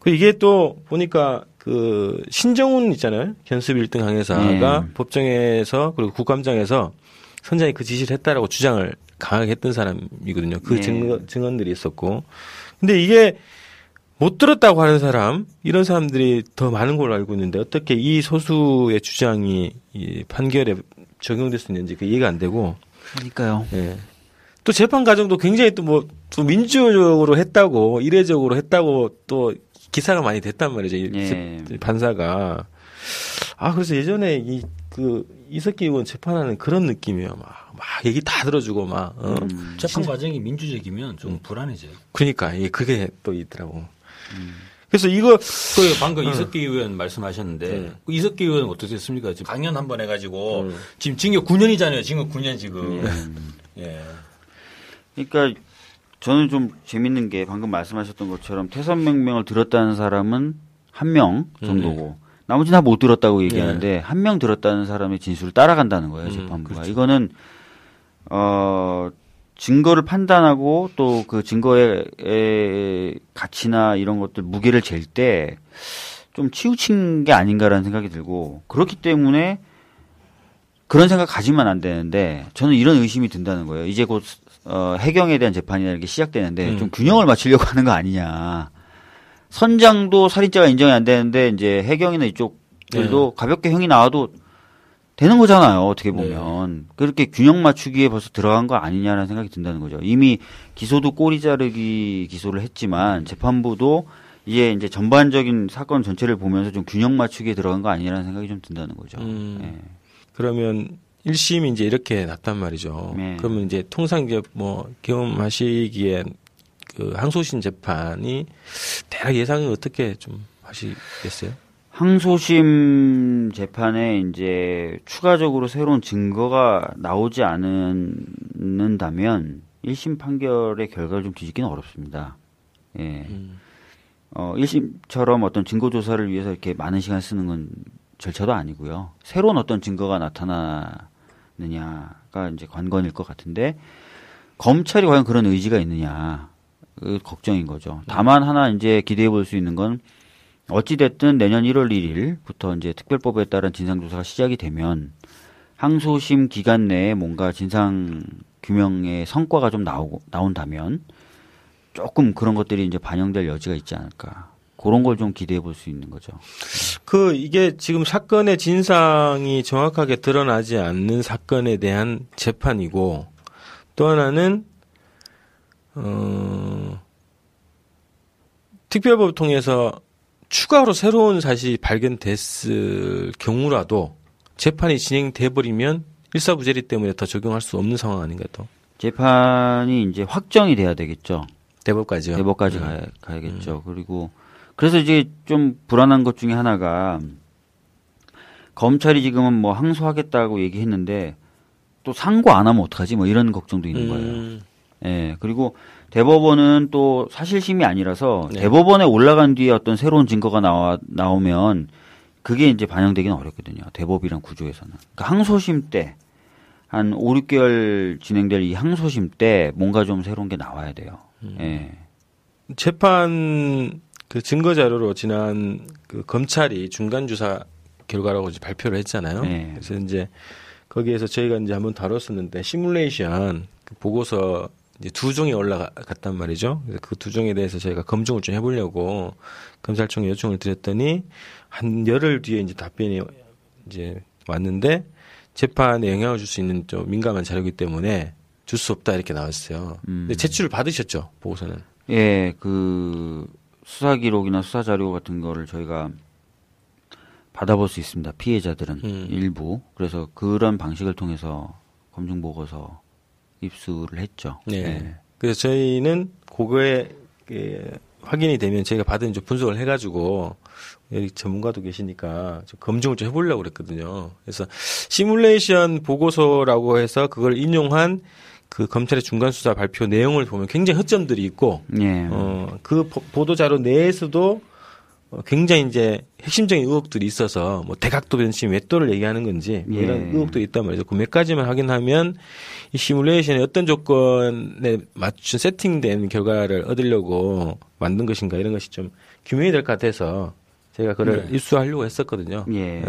Speaker 1: 그 이게 또 보니까 그 신정훈 있잖아요. 견습 1등 항해사가
Speaker 3: 네.
Speaker 1: 법정에서 그리고 국감장에서 선장이 그 지시를 했다라고 주장을 강하게 했던 사람이거든요. 그
Speaker 3: 네.
Speaker 1: 증거, 증언들이 있었고. 근데 이게 못 들었다고 하는 사람, 이런 사람들이 더 많은 걸로 알고 있는데 어떻게 이 소수의 주장이 이 판결에 적용될 수 있는지 그 이해가 안 되고,
Speaker 3: 그러니까요.
Speaker 1: 예. 또 재판 과정도 굉장히 또 뭐, 또 민주적으로 했다고, 이례적으로 했다고 또 기사가 많이 됐단 말이죠. 이
Speaker 3: 예.
Speaker 1: 판사가. 아, 그래서 예전에 이, 그, 이석기 의원 재판하는 그런 느낌이에요. 막, 막 얘기 다 들어주고 막, 어.
Speaker 3: 음.
Speaker 2: 재판 과정이 민주적이면 좀 불안해져요.
Speaker 1: 그러니까, 예, 그게 또 있더라고. 그래서 이거,
Speaker 2: 그 방금 이석기 의원 말씀하셨는데
Speaker 1: 네.
Speaker 2: 그 이석기 의원은 어떻게 됐습니까? 지금 강연 한 번 해가지고
Speaker 1: 음.
Speaker 2: 지금 징역 9년이잖아요. 징역 9년 지금. 예.
Speaker 3: 그러니까 저는 좀 재밌는 게 방금 말씀하셨던 것처럼 태선 명령을 들었다는 사람은 한 명 정도고 나머지는 다 못 들었다고 얘기하는데 한명 들었다는 사람의 진술을 따라간다는 거예요
Speaker 1: 음,
Speaker 3: 재판부가
Speaker 1: 그렇죠.
Speaker 3: 이거는 어 증거를 판단하고 또 그 증거의 에, 가치나 이런 것들 무게를 잴 때 좀 치우친 게 아닌가라는 생각이 들고 그렇기 때문에 그런 생각 가지면 안 되는데 저는 이런 의심이 든다는 거예요. 이제 곧 어, 해경에 대한 재판이나 이렇게 시작되는데
Speaker 1: 음.
Speaker 3: 좀 균형을 맞추려고 하는 거 아니냐. 선장도 살인죄가 인정이 안 되는데 이제 해경이나 이쪽들도 가볍게 형이 나와도 되는 거잖아요. 어떻게 보면 그렇게 균형 맞추기에 벌써 들어간 거 아니냐라는 생각이 든다는 거죠. 이미 기소도 꼬리 자르기 기소를 했지만 재판부도 이제 이제 전반적인 사건 전체를 보면서 좀 균형 맞추기에 들어간 거 아니냐라는 생각이 좀 든다는 거죠.
Speaker 1: 음.
Speaker 3: 예.
Speaker 1: 그러면 1심이 이제 이렇게 났단 말이죠.
Speaker 3: 네.
Speaker 1: 그러면 이제 통상 이제 뭐 경험하시기에 그 항소심 재판이 대략 예상은 어떻게 좀 하시겠어요?
Speaker 3: 항소심 재판에 이제 추가적으로 새로운 증거가 나오지 않는다면 1심 판결의 결과를 좀 뒤집기는 어렵습니다. 예.
Speaker 1: 음.
Speaker 3: 어, 1심처럼 어떤 증거 조사를 위해서 이렇게 많은 시간 쓰는 건 절차도 아니고요. 새로운 어떤 증거가 나타나느냐가 이제 관건일 것 같은데 검찰이 과연 그런 의지가 있느냐 그 걱정인 거죠. 다만 하나 이제 기대해 볼 수 있는 건 어찌됐든 내년 1월 1일부터 이제 특별법에 따른 진상조사가 시작이 되면 항소심 기간 내에 뭔가 진상 규명의 성과가 좀 나오고 나온다면 조금 그런 것들이 이제 반영될 여지가 있지 않을까. 그런 걸 좀 기대해 볼 수 있는 거죠.
Speaker 1: 그 이게 지금 사건의 진상이 정확하게 드러나지 않는 사건에 대한 재판이고 또 하나는 어, 특별법을 통해서 추가로 새로운 사실이 발견됐을 경우라도 재판이 진행돼 버리면 일사부재리 때문에 더 적용할 수 없는 상황 아닌가 또
Speaker 3: 재판이 이제 확정이 돼야 되겠죠.
Speaker 1: 대법까지요.
Speaker 3: 대법까지
Speaker 1: 음.
Speaker 3: 가야, 가야겠죠. 그리고 그래서 이제 좀 불안한 것 중에 하나가 검찰이 지금은 뭐 항소하겠다고 얘기했는데 또 상고 안 하면 어떡하지? 뭐 이런 걱정도 있는 거예요.
Speaker 1: 음,
Speaker 3: 예. 그리고 대법원은 또 사실심이 아니라서
Speaker 1: 네.
Speaker 3: 대법원에 올라간 뒤에 어떤 새로운 증거가 나와 나오면 그게 이제 반영되기는 어렵거든요. 대법이란 구조에서는. 그러니까 항소심 때 한 5, 6개월 진행될 이 항소심 때 뭔가 좀 새로운 게 나와야 돼요.
Speaker 1: 음.
Speaker 3: 예.
Speaker 1: 재판 그 증거 자료로 지난 그 검찰이 중간 주사 결과라고 이제 발표를 했잖아요.
Speaker 3: 네.
Speaker 1: 그래서 이제 거기에서 저희가 이제 한번 다뤘었는데 시뮬레이션 그 보고서 이제 두 종이 올라갔단 말이죠. 그래서 그 두 종에 대해서 저희가 검증을 좀 해보려고 검찰청에 요청을 드렸더니 한 열흘 뒤에 이제 답변이 이제 왔는데 재판에 영향을 줄 수 있는 좀 민감한 자료이기 때문에 줄 수 없다 이렇게 나왔어요. 근데 제출을 받으셨죠 보고서는.
Speaker 3: 예, 그 수사 기록이나 수사 자료 같은 거를 저희가 받아볼 수 있습니다. 피해자들은
Speaker 1: 음.
Speaker 3: 일부. 그래서 그런 방식을 통해서 검증 보고서 입수를 했죠.
Speaker 1: 네.
Speaker 3: 예.
Speaker 1: 그래서 저희는 그거에 예, 확인이 되면 저희가 받은 좀 분석을 해가지고 여기 전문가도 계시니까 좀 검증을 좀 해보려고 그랬거든요. 그래서 시뮬레이션 보고서라고 해서 그걸 인용한 그 검찰의 중간 수사 발표 내용을 보면 굉장히 허점들이 있고
Speaker 3: 예.
Speaker 1: 어, 그 보- 보도 자료 내에서도 어, 굉장히 이제 핵심적인 의혹들이 있어서 뭐 대각도 변심, 외도를 얘기하는 건지 뭐 이런
Speaker 3: 예.
Speaker 1: 의혹들이 있단 말이죠. 그 몇 가지만 확인하면 이 시뮬레이션이 어떤 조건에 맞춘 세팅된 결과를 얻으려고 만든 것인가 이런 것이 좀 규명이 될 것 같아서 제가 그걸 입수하려고 했었거든요.
Speaker 3: 예.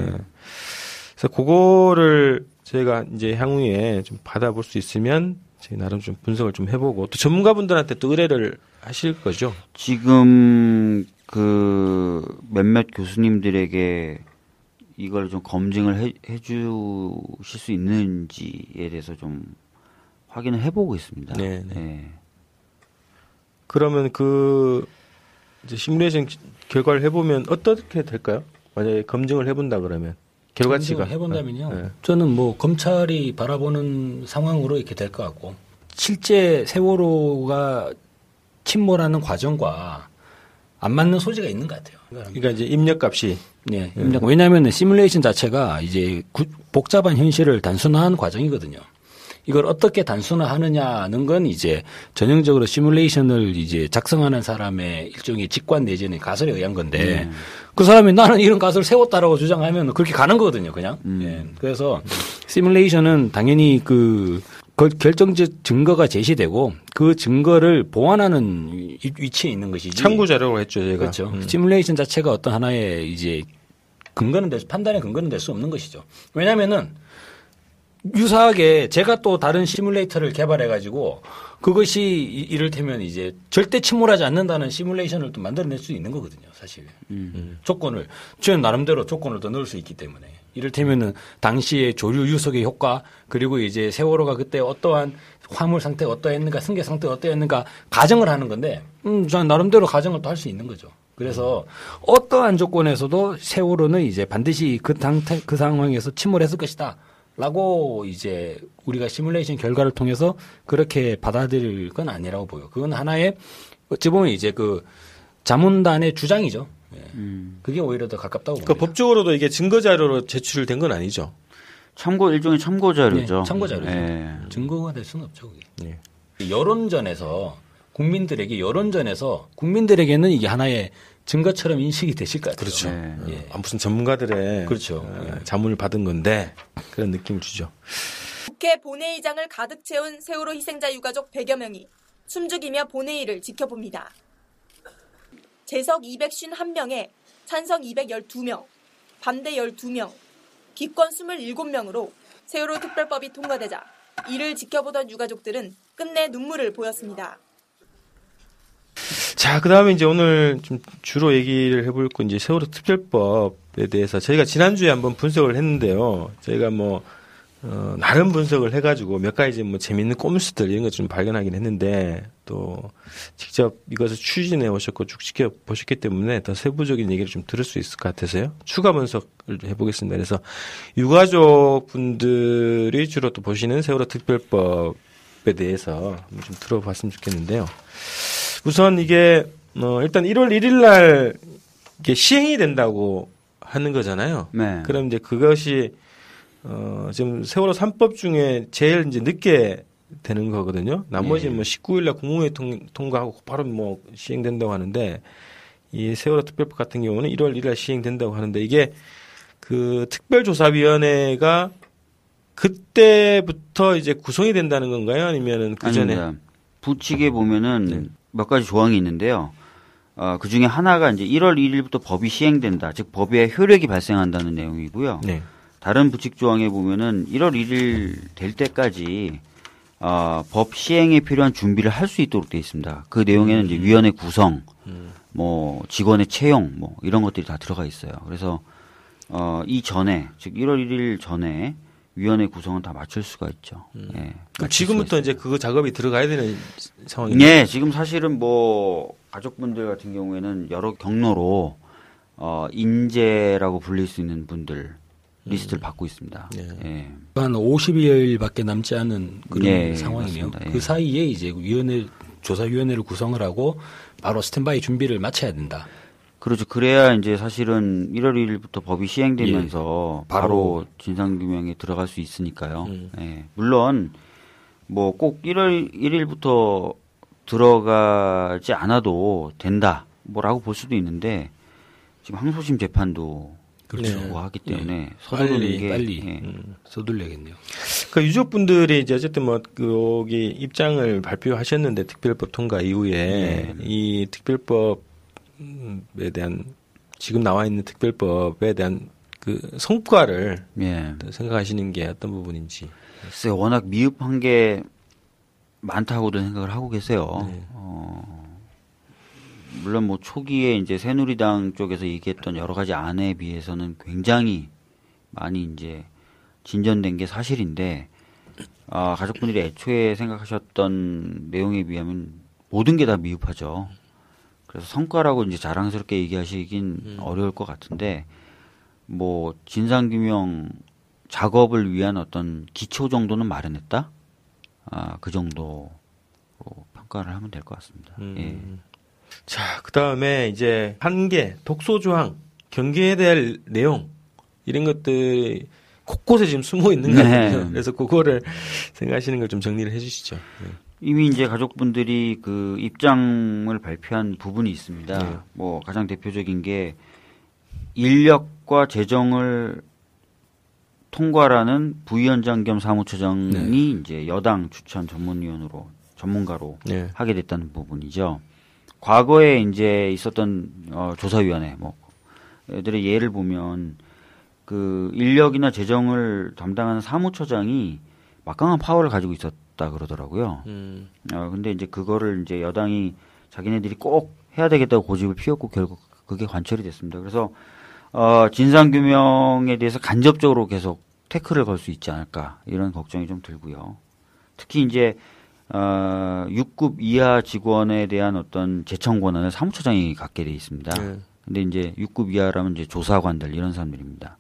Speaker 1: 그래서 그거를 저희가 이제 향후에 좀 받아볼 수 있으면 저희 나름 좀 분석을 좀 해보고 또 전문가분들한테 또 의뢰를 하실 거죠.
Speaker 3: 지금 그 몇몇 교수님들에게 이걸 좀 검증을 해, 해 주실 수 있는지에 대해서 좀 확인을 해보고 있습니다.
Speaker 1: 네, 네.
Speaker 3: 예.
Speaker 1: 그러면 그 이제 시뮬레이션 결과를 해보면 어떻게 될까요? 만약에 검증을 해본다 그러면 결과치가
Speaker 2: 검증을 해본다면요.
Speaker 1: 네.
Speaker 2: 저는 뭐 검찰이 바라보는 상황으로 이렇게 될 것 같고 실제 세월호가 침몰하는 과정과 안 맞는 소지가 있는 것 같아요.
Speaker 1: 그러니까 이제 입력값이
Speaker 2: 네, 왜냐하면 시뮬레이션 자체가 이제 구- 복잡한 현실을 단순화한 과정이거든요. 이걸 어떻게 단순화하느냐는 건 이제 전형적으로 시뮬레이션을 이제 작성하는 사람의 일종의 직관 내지는 가설에 의한 건데 그 사람이 나는 이런 가설을 세웠다라고 주장하면 그렇게 가는 거거든요, 그냥. 예. 그래서 시뮬레이션은 당연히 그 그 결정적 증거가 제시되고 그 증거를 보완하는 위- 위치에 있는 것이지.
Speaker 1: 참고 자료로 했죠 저희가.
Speaker 2: 그렇죠.
Speaker 1: 음.
Speaker 2: 시뮬레이션 자체가 어떤 하나의 이제 근거는 될, 수- 판단의 근거는 될 수 없는 것이죠. 왜냐면은 유사하게 제가 또 다른 시뮬레이터를 개발해 가지고 그것이 이- 이를테면 이제 절대 침몰하지 않는다는 시뮬레이션을 또 만들어낼 수 있는 거거든요, 사실. 조건을 저는 나름대로 조건을 더 넣을 수 있기 때문에 이를테면은 당시의 조류 유속의 효과 그리고 이제 세월호가 그때 어떠한 화물 상태가 어떠했는가 승객 상태가 어떠했는가 가정을 하는 건데 음 저는 나름대로 가정을 또 할 수 있는 거죠. 그래서 어떠한 조건에서도 세월호는 이제 반드시 그 상태 그 상황에서 침몰했을 것이다. 라고 이제 우리가 시뮬레이션 결과를 통해서 그렇게 받아들일 건 아니라고 보여. 그건 하나의 어찌 보면 이제 그 자문단의 주장이죠. 예. 그게 오히려 더 가깝다고
Speaker 1: 그러니까
Speaker 2: 봅니다.
Speaker 1: 법적으로도 이게 증거 자료로 제출된 건 아니죠.
Speaker 3: 참고 일종의 참고 자료죠.
Speaker 2: 네, 참고 자료죠.
Speaker 3: 예.
Speaker 2: 증거가 될 수는 없죠. 그게.
Speaker 1: 예.
Speaker 2: 여론전에서 국민들에게 여론전에서 국민들에게는 이게 하나의 증거처럼 인식이 되실 것 같아요.
Speaker 1: 그렇죠.
Speaker 3: 네.
Speaker 2: 예.
Speaker 1: 아, 무슨 전문가들의
Speaker 2: 그렇죠.
Speaker 1: 어, 자문을 받은 건데 그런 느낌을 주죠.
Speaker 7: 국회 본회의장을 가득 채운 세월호 희생자 유가족 100여 명이 숨죽이며 본회의를 지켜봅니다. 재석 251명에 찬성 212명, 반대 12명, 기권 27명으로 세월호 특별법이 통과되자 이를 지켜보던 유가족들은 끝내 눈물을 보였습니다.
Speaker 1: 자, 그 다음에 이제 오늘 좀 주로 얘기를 해볼 건 이제 세월호 특별법에 대해서 저희가 지난주에 한번 분석을 했는데요. 저희가 뭐, 어, 나름 분석을 해가지고 몇 가지 뭐 재밌는 꼼수들 이런 것 좀 발견하긴 했는데 또 직접 이것을 추진해 오셨고 쭉 지켜 보셨기 때문에 더 세부적인 얘기를 좀 들을 수 있을 것 같아서요. 추가 분석을 해보겠습니다. 그래서 유가족 분들이 주로 또 보시는 세월호 특별법에 대해서 좀 들어봤으면 좋겠는데요. 우선 이게 어, 일단 1월 1일 날 이게 시행이 된다고 하는 거잖아요.
Speaker 3: 네.
Speaker 1: 그럼 이제 그것이 어 지금 세월호 3법 중에 제일 이제 늦게 되는 거거든요. 나머지
Speaker 3: 예.
Speaker 1: 뭐 19일 날 국무회의 통, 통과하고 바로 뭐 시행된다고 하는데 이 세월호 특별법 같은 경우는 1월 1일 날 시행된다고 하는데 이게 그 특별조사위원회가 그때부터 이제 구성이 된다는 건가요? 아니면은 그 전에.
Speaker 3: 부칙에 보면은
Speaker 1: 네.
Speaker 3: 몇 가지 조항이 있는데요. 어, 그 중에 하나가 이제 1월 1일부터 법이 시행된다. 즉, 법의 효력이 발생한다는 내용이고요.
Speaker 1: 네.
Speaker 3: 다른 부칙 조항에 보면은 1월 1일 될 때까지 어, 법 시행에 필요한 준비를 할 수 있도록 되어 있습니다. 그 내용에는 이제 위원회 구성, 뭐 직원의 채용, 뭐 이런 것들이 다 들어가 있어요. 그래서 어, 이 전에 즉 1월 1일 전에 위원회 구성은 다 맞출 수가 있죠. 예,
Speaker 1: 그럼 지금부터 이제 그 작업이 들어가야 되는 상황이에요.
Speaker 3: 네, 지금 사실은 뭐 가족분들 같은 경우에는 여러 경로로 어 인재라고 불릴 수 있는 분들 리스트를 받고 있습니다.
Speaker 1: 네.
Speaker 3: 예.
Speaker 2: 한 50여일밖에 남지 않은 그런
Speaker 3: 예,
Speaker 2: 상황이네요.
Speaker 3: 맞습니다. 예.
Speaker 2: 그 사이에 이제 위원회 조사위원회를 구성을 하고 바로 스탠바이 준비를 마쳐야 된다.
Speaker 3: 그렇죠. 그래야 이제 사실은 1월 1일부터 법이 시행되면서
Speaker 2: 예.
Speaker 3: 바로,
Speaker 2: 바로
Speaker 3: 진상규명에 들어갈 수 있으니까요.
Speaker 1: 음.
Speaker 3: 예. 물론 뭐 꼭 1월 1일부터 들어가지 않아도 된다. 뭐라고 볼 수도 있는데 지금 항소심 재판도
Speaker 2: 그렇죠.
Speaker 3: 그렇고 하기 때문에
Speaker 1: 빨리,
Speaker 3: 서두르는 게
Speaker 2: 빨리
Speaker 3: 예.
Speaker 2: 음, 서둘러야겠네요.
Speaker 1: 그 유족분들이 이제 어쨌든 뭐 여기 입장을 발표하셨는데 특별법 통과 이후에
Speaker 3: 네.
Speaker 1: 이 특별법 에 대한 지금 나와 있는 특별법에 대한 그 성과를
Speaker 3: 예.
Speaker 1: 생각하시는 게 어떤 부분인지.
Speaker 3: 글쎄 워낙 미흡한 게 많다고도 생각을 하고 계세요.
Speaker 1: 네.
Speaker 3: 어, 물론 뭐 초기에 이제 새누리당 쪽에서 얘기했던 여러 가지 안에 비해서는 굉장히 많이 이제 진전된 게 사실인데 아, 가족분들이 애초에 생각하셨던 내용에 비하면 모든 게 다 미흡하죠. 그래서 성과라고 이제 자랑스럽게 얘기하시긴 어려울 것 같은데 뭐 진상 규명 작업을 위한 어떤 기초 정도는 마련했다. 아, 그 정도로 평가를 하면 될 것 같습니다. 예.
Speaker 1: 음. 자, 그 다음에 이제 한계, 독소 조항, 경계에 대한 내용, 이런 것들이 곳곳에 지금 숨어 있는 것 같아요.
Speaker 3: 네.
Speaker 1: 그래서 그거를 생각하시는 걸 좀 정리를 해 주시죠. 네.
Speaker 3: 이미 이제 가족분들이 그 입장을 발표한 부분이 있습니다.
Speaker 1: 네.
Speaker 3: 뭐 가장 대표적인 게 인력과 재정을 통과라는 부위원장 겸 사무처장이
Speaker 1: 네.
Speaker 3: 이제 여당 추천 전문위원으로 전문가로
Speaker 1: 네.
Speaker 3: 하게 됐다는 부분이죠. 과거에 이제 있었던 어, 조사위원회 뭐 애들의 예를 보면 그 인력이나 재정을 담당하는 사무처장이 막강한 파워를 가지고 있었 다 그러더라고요.
Speaker 1: 음,
Speaker 3: 어, 근데 이제 그거를 이제 여당이 자기네들이 꼭 해야 되겠다고 고집을 피웠고 결국 그게 관철이 됐습니다. 그래서 어, 진상규명에 대해서 간접적으로 계속 태클을 걸 수 있지 않을까 이런 걱정이 좀 들고요. 특히 이제 어, 6급 이하 직원에 대한 어떤 재청 권한을 사무처장이 갖게 돼 있습니다.
Speaker 1: 네.
Speaker 3: 근데 이제 6급 이하라면 이제 조사관들 이런 사람들입니다.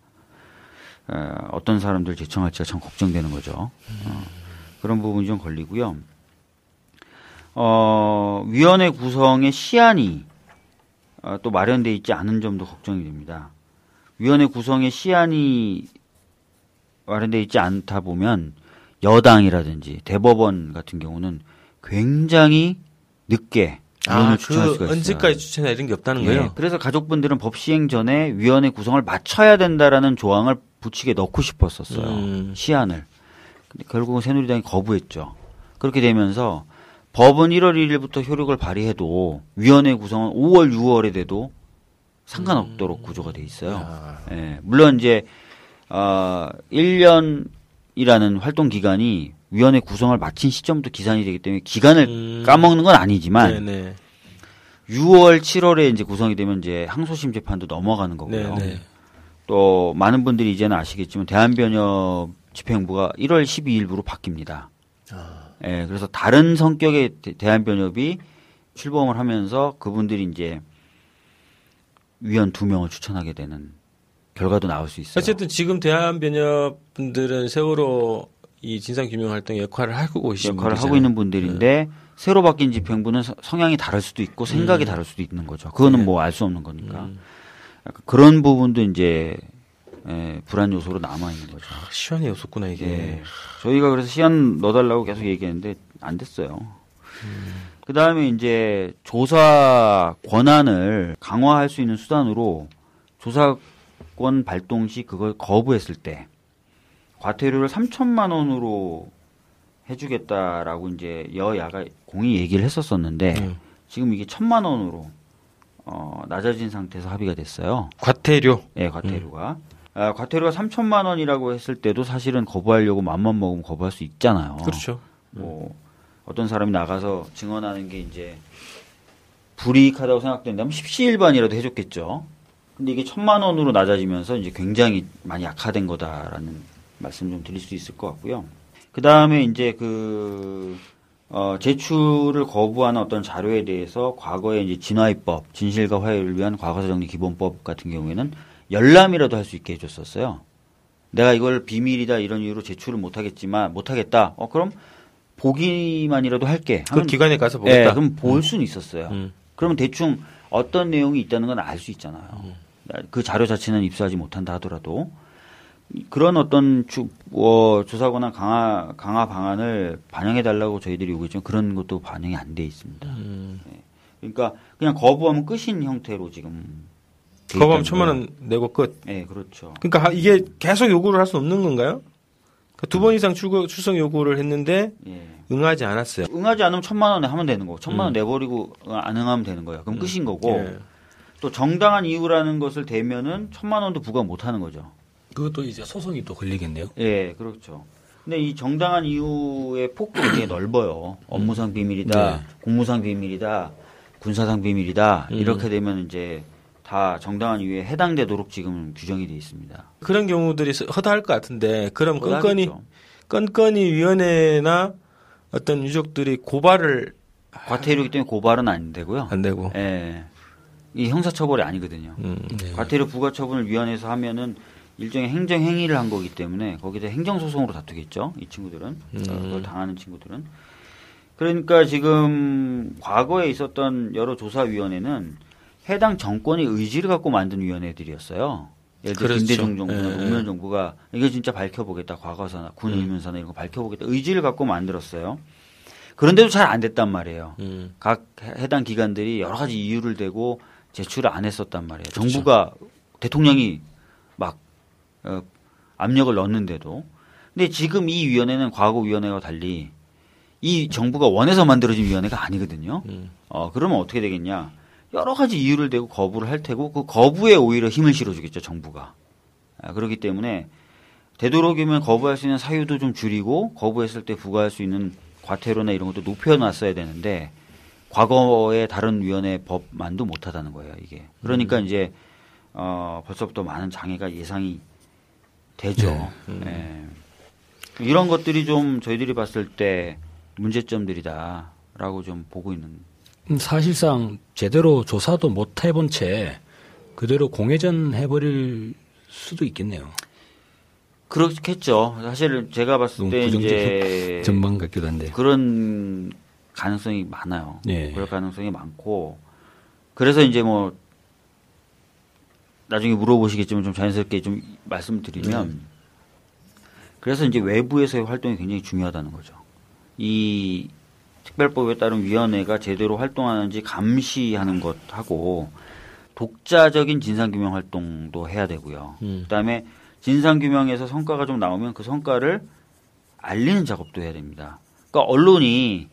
Speaker 3: 어, 어떤 사람들 재청할지가 참 걱정되는 거죠. 어, 그런 부분이 좀 걸리고요. 어, 위원회 구성의 시한이 어, 또 마련돼 있지 않은 점도 걱정이 됩니다. 위원회 구성의 시한이 마련돼 있지 않다 보면 여당이라든지 대법원 같은 경우는 굉장히 늦게
Speaker 1: 아,
Speaker 3: 추천할 수가
Speaker 1: 그. 언제까지 추천이나 이런 게 없다는
Speaker 3: 예,
Speaker 1: 거예요?
Speaker 3: 그래서 가족분들은 법 시행 전에 위원회 구성을 맞춰야 된다라는 조항을 부칙에 넣고 싶었었어요.
Speaker 1: 음.
Speaker 3: 시한을. 근데 결국은 새누리당이 거부했죠. 그렇게 되면서 법은 1월 1일부터 효력을 발휘해도 위원회 구성은 5월, 6월에 돼도 상관없도록 구조가 돼 있어요.
Speaker 1: 음. 야.
Speaker 3: 예, 물론 이제 어, 1년이라는 활동 기간이 위원회 구성을 마친 시점부터 기산이 되기 때문에 기간을
Speaker 1: 음.
Speaker 3: 까먹는 건 아니지만
Speaker 1: 네네.
Speaker 3: 6월, 7월에 이제 구성이 되면 이제 항소심 재판도 넘어가는 거고요.
Speaker 1: 네네.
Speaker 3: 또 많은 분들이 이제는 아시겠지만 대한변협 집행부가 1월 12일부로 바뀝니다. 예, 그래서 다른 성격의 대- 대한변협이 출범을 하면서 그분들이 이제 위원 두 명을 추천하게 되는 결과도 나올 수 있어요.
Speaker 1: 어쨌든 지금 대한변협 분들은 세월호 이 진상규명 활동 역할을 하고 계신
Speaker 3: 역할을
Speaker 1: 분들이잖아요.
Speaker 3: 하고 있는 분들인데 새로 바뀐 집행부는 서- 성향이 다를 수도 있고 생각이 다를 수도 있는 거죠. 그거는
Speaker 1: 네.
Speaker 3: 뭐알 수 없는 거니까.
Speaker 1: 음.
Speaker 3: 그런 부분도 이제 예, 불안 요소로 남아 있는 거죠.
Speaker 1: 아, 시간이 없었구나 이게.
Speaker 3: 예. 저희가 그래서 시간 넣어달라고 계속 얘기했는데 안 됐어요. 그 다음에 이제 조사 권한을 강화할 수 있는 수단으로 조사권 발동 시 그걸 거부했을 때 과태료를 3천만 원으로 해주겠다라고 이제 여야가 공히 얘기를 했었었는데
Speaker 1: 음.
Speaker 3: 지금 이게 천만 원으로 어, 낮아진 상태에서 합의가 됐어요.
Speaker 1: 과태료.
Speaker 3: 예, 과태료가. 아, 과태료가 3천만 원이라고 했을 때도 사실은 거부하려고 맘만 먹으면 거부할 수 있잖아요.
Speaker 1: 그렇죠.
Speaker 3: 뭐 어떤 사람이 나가서 증언하는 게 이제 불이익하다고 생각된다면 십시일반이라도 해줬겠죠. 근데 이게 천만 원으로 낮아지면서 이제 굉장히 많이 약화된 거다라는 말씀 좀 드릴 수 있을 것 같고요. 그 다음에 이제 그, 어, 제출을 거부하는 어떤 자료에 대해서 과거에 이제 진화입법, 진실과 화해를 위한 과거사정리 기본법 같은 경우에는 열람이라도 할 수 있게 해줬었어요. 내가 이걸 비밀이다 이런 이유로 제출을 못하겠지만, 못하겠다. 어, 그럼 보기만이라도 할게.
Speaker 1: 그 기관에 가서 보겠다.
Speaker 3: 예, 그럼 볼 수는 있었어요.
Speaker 1: 음.
Speaker 3: 그러면 대충 어떤 내용이 있다는 건 알 수 있잖아요. 그 자료 자체는 입수하지 못한다 하더라도 그런 어떤 주, 어, 조사 권한 강화 강화 방안을 반영해 달라고 저희들이 요구했지만 그런 것도 반영이 안 돼 있습니다.
Speaker 1: 음.
Speaker 3: 네. 그러니까 그냥 거부하면 끝인 형태로 지금 돼
Speaker 1: 거부하면 천만. 원 내고 끝.
Speaker 3: 네, 그렇죠.
Speaker 1: 그러니까 하- 이게 계속 요구를 할 수 없는 건가요? 두번 이상 출국, 출석 요구를 했는데
Speaker 3: 예.
Speaker 1: 응하지 않았어요.
Speaker 3: 응하지 않으면 천만 원에 하면 되는 거고 천만 원
Speaker 1: 음.
Speaker 3: 내버리고 안 응하면 되는 거예요. 그럼 끝인 거고
Speaker 1: 예.
Speaker 3: 또 정당한 이유라는 것을 대면은 천만 원도 부과 못 하는 거죠.
Speaker 2: 그것도 이제 소송이 또 걸리겠네요.
Speaker 3: 예, 그렇죠. 근데 이 정당한 이유의 폭도 굉장히 넓어요. 업무상 비밀이다,
Speaker 2: 네.
Speaker 3: 공무상 비밀이다, 군사상 비밀이다.
Speaker 1: 음.
Speaker 3: 이렇게 되면 이제 다 정당한 이유에 해당되도록 지금 규정이 돼 있습니다.
Speaker 1: 그런 경우들이 허다할 것 같은데 그럼
Speaker 3: 허다하겠죠.
Speaker 1: 건건이 위원회나 어떤 유족들이 고발을
Speaker 3: 과태료이기 때문에 고발은 안 되고요.
Speaker 1: 안 되고.
Speaker 3: 예. 이 형사처벌이 아니거든요.
Speaker 1: 음.
Speaker 2: 네.
Speaker 3: 과태료 부과처분을 위원회에서 하면은 일종의 행정 행위를 한 거기 때문에 거기다 행정 소송으로 다투겠죠. 이 친구들은
Speaker 1: 음.
Speaker 3: 어, 그걸 당하는 친구들은 그러니까 지금 과거에 있었던 여러 조사위원회는 해당 정권의 의지를 갖고 만든 위원회들이었어요. 예를 들어
Speaker 1: 그렇죠.
Speaker 3: 김대중 정부나
Speaker 1: 예, 예.
Speaker 3: 노무현 정부가 이거 진짜 밝혀보겠다 과거사나 군
Speaker 1: 음.
Speaker 3: 의문사나 이런 거 밝혀보겠다 의지를 갖고 만들었어요. 그런데도 잘 안 됐단 말이에요.
Speaker 1: 음.
Speaker 3: 각 해- 해당 기관들이 여러 가지 이유를 대고 제출을 안 했었단 말이에요.
Speaker 1: 그렇죠.
Speaker 3: 정부가 대통령이 막 어, 압력을 넣는데도 근데 지금 이 위원회는 과거 위원회와 달리 이 정부가 원해서 만들어진 위원회가 아니거든요.
Speaker 1: 음.
Speaker 3: 어 그러면 어떻게 되겠냐? 여러 가지 이유를 대고 거부를 할 테고 그 거부에 오히려 힘을 실어주겠죠 정부가. 아, 그렇기 때문에 되도록이면 거부할 수 있는 사유도 좀 줄이고 거부했을 때 부과할 수 있는 과태료나 이런 것도 높여놨어야 되는데 과거의 다른 위원회 법만도 못하다는 거예요 이게. 그러니까 이제 어, 벌써부터 많은 장애가 예상이 되죠. 예. 이런 것들이 좀 저희들이 봤을 때 문제점들이다라고 좀 보고 있는.
Speaker 2: 음, 사실상 제대로 조사도 못 해본 채 그대로 공회전 해버릴 수도 있겠네요.
Speaker 3: 그렇겠죠. 사실 제가 봤을
Speaker 2: 너무
Speaker 3: 때 이제
Speaker 2: 부정적인 전망 같기도 한데.
Speaker 3: 그런 가능성이 많아요.
Speaker 2: 예.
Speaker 3: 그럴 가능성이 많고 그래서 이제 뭐 나중에 물어보시겠지만 좀 자연스럽게 좀 말씀드리면 그래서 이제 외부에서의 활동이 굉장히 중요하다는 거죠. 이 특별법에 따른 위원회가 제대로 활동하는지 감시하는 것하고 독자적인 진상규명 활동도 해야 되고요.
Speaker 1: 음.
Speaker 3: 그다음에 진상규명에서 성과가 좀 나오면 그 성과를 알리는 작업도 해야 됩니다. 그러니까 언론이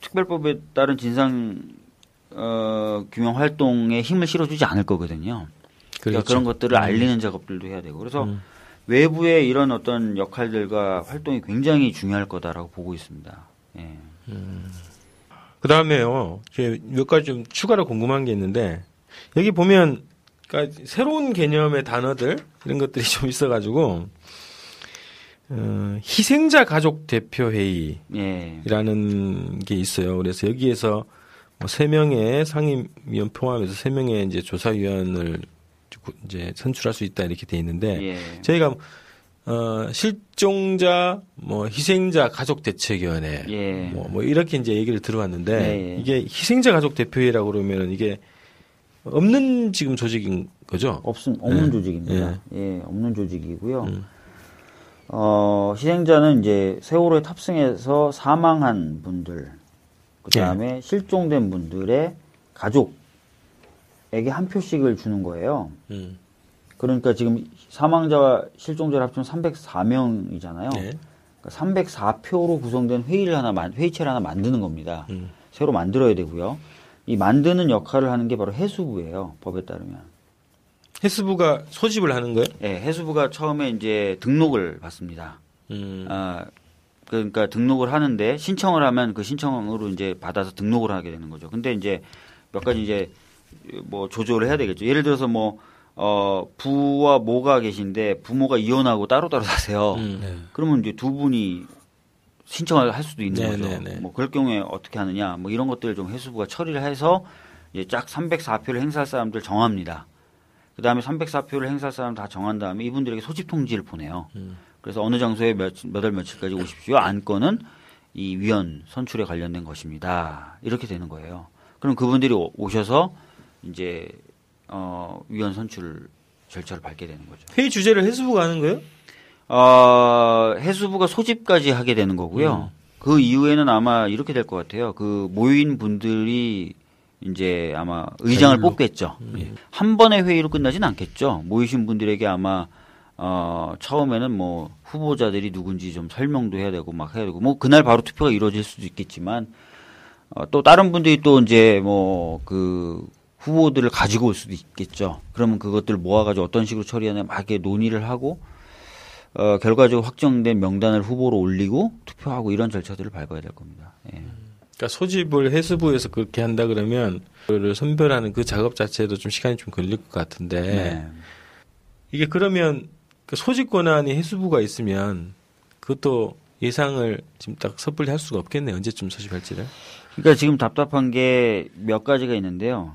Speaker 3: 특별법에 따른 진상 어, 규명 활동에 힘을 실어주지 않을 거거든요. 그러니까
Speaker 1: 그렇죠.
Speaker 3: 그런 것들을 알리는 작업들도 해야 되고 그래서
Speaker 1: 음.
Speaker 3: 외부의 이런 어떤 역할들과 활동이 굉장히 중요할 거다라고 보고 있습니다. 예.
Speaker 1: 그 다음에요. 몇 가지 좀 추가로 궁금한 게 있는데 여기 보면 그러니까 새로운 개념의 단어들 이런 것들이 좀 있어가지고 어, 희생자 가족 대표 회의
Speaker 3: 예.
Speaker 1: 게 있어요. 그래서 여기에서 뭐세 명의 상임위원 포함해서 세 명의 이제 조사위원을 이제 선출할 수 있다 이렇게 돼 있는데
Speaker 3: 예.
Speaker 1: 저희가 어 실종자 뭐 희생자 가족 대책위원회
Speaker 3: 예.
Speaker 1: 뭐, 뭐 이렇게 이제 얘기를 들어왔는데
Speaker 3: 예, 예.
Speaker 1: 이게 희생자 가족 대표회라고 그러면은 이게 없는 지금 조직인 거죠?
Speaker 3: 없음 없는
Speaker 1: 예.
Speaker 3: 조직입니다. 예. 없는 조직이고요.
Speaker 1: 음.
Speaker 3: 어, 희생자는 이제 세월호에 탑승해서 사망한 분들, 그 다음에
Speaker 1: 예.
Speaker 3: 실종된 분들의 가족에게 한 표씩을 주는 거예요.
Speaker 1: 음.
Speaker 3: 그러니까 지금 사망자와 실종자를 합치면 304명이잖아요.
Speaker 1: 네.
Speaker 3: 그러니까 304표로 구성된 회의를 하나, 만- 회의체를 하나 만드는 겁니다.
Speaker 1: 음.
Speaker 3: 새로 만들어야 되고요. 이 만드는 역할을 하는 게 바로 해수부예요. 법에 따르면.
Speaker 1: 해수부가 소집을 하는 거예요?
Speaker 3: 예, 해수부가 처음에 이제 등록을 받습니다.
Speaker 1: 음.
Speaker 3: 아, 그러니까 등록을 하는데 신청을 하면 그 신청으로 이제 받아서 등록을 하게 되는 거죠. 근데 이제 몇 가지 이제 뭐 조절을 해야 되겠죠. 예를 들어서 뭐, 어, 부와 모가 계신데 부모가 이혼하고 따로따로 사세요.
Speaker 1: 음.
Speaker 3: 그러면 이제 두 분이 신청을 할 수도 있는
Speaker 1: 네,
Speaker 3: 거죠.
Speaker 1: 네, 네.
Speaker 3: 뭐 그럴 경우에 어떻게 하느냐, 뭐 이런 것들을 좀 해수부가 처리를 해서 이제 쫙 304표를 행사할 사람들 정합니다. 그 다음에 304표를 행사할 사람 다 정한 다음에 이분들에게 소집 통지를 보내요.
Speaker 1: 음.
Speaker 3: 그래서 어느 장소에 몇, 몇월 며칠까지 오십시오. 안건은 이 위원 선출에 관련된 것입니다. 이렇게 되는 거예요. 그럼 그분들이 오- 오셔서 이제 어, 위원 선출 절차를 밟게 되는 거죠.
Speaker 1: 회의 주제를 해수부가 하는 거예요?
Speaker 3: 어, 해수부가 소집까지 하게 되는 거고요.
Speaker 1: 음.
Speaker 3: 그 이후에는 아마 이렇게 될 것 같아요. 그 모인 분들이 이제 아마 의장을
Speaker 1: 별로.
Speaker 3: 뽑겠죠.
Speaker 1: 음.
Speaker 3: 예. 한 번의 회의로 끝나진 않겠죠. 모이신 분들에게 아마 어, 처음에는 뭐 후보자들이 누군지 좀 설명도 해야 되고 막 해야 되고 뭐 그날 바로 투표가 이루어질 수도 있겠지만 어, 또 다른 분들이 또 이제 뭐 그 후보들을 가지고 올 수도 있겠죠. 그러면 그것들을 모아가지고 어떤 식으로 처리하냐 막 이렇게 논의를 하고 어, 결과적으로 확정된 명단을 후보로 올리고 투표하고 이런 절차들을 밟아야 될 겁니다. 예.
Speaker 1: 그러니까 소집을 해수부에서 그렇게 한다 그러면 그를 선별하는 그 작업 자체도 좀 시간이 좀 걸릴 것 같은데
Speaker 3: 네.
Speaker 1: 이게 그러면 그 소집 권한이 해수부가 있으면 그것도 예상을 지금 딱 섣불리 할 수가 없겠네 요 언제쯤 소집할지를.
Speaker 3: 그러니까 지금 답답한 게 몇 가지가 있는데요.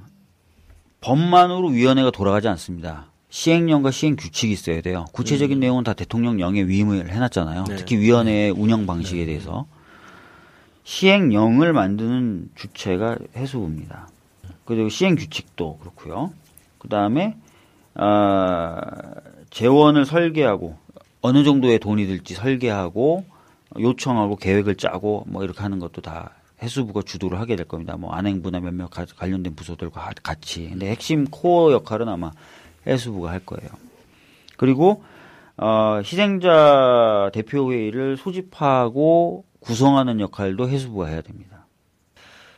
Speaker 3: 법만으로 위원회가 돌아가지 않습니다. 시행령과 시행 규칙이 있어야 돼요. 구체적인 내용은 다 대통령령에 위임을 해놨잖아요.
Speaker 1: 네.
Speaker 3: 특히 위원회의 운영 방식에 대해서 시행령을 만드는 주체가 해수부입니다. 그리고 시행 규칙도 그렇고요. 그 다음에 아, 재원을 설계하고 어느 정도의 돈이 들지 설계하고 요청하고 계획을 짜고 뭐 이렇게 하는 것도 다 해수부가 주도를 하게 될 겁니다. 뭐 안행부나 몇몇 가- 관련된 부서들과 하- 같이. 근데 핵심 코어 역할은 아마 해수부가 할 거예요. 그리고 어, 희생자 대표회의를 소집하고 구성하는 역할도 해수부가 해야 됩니다.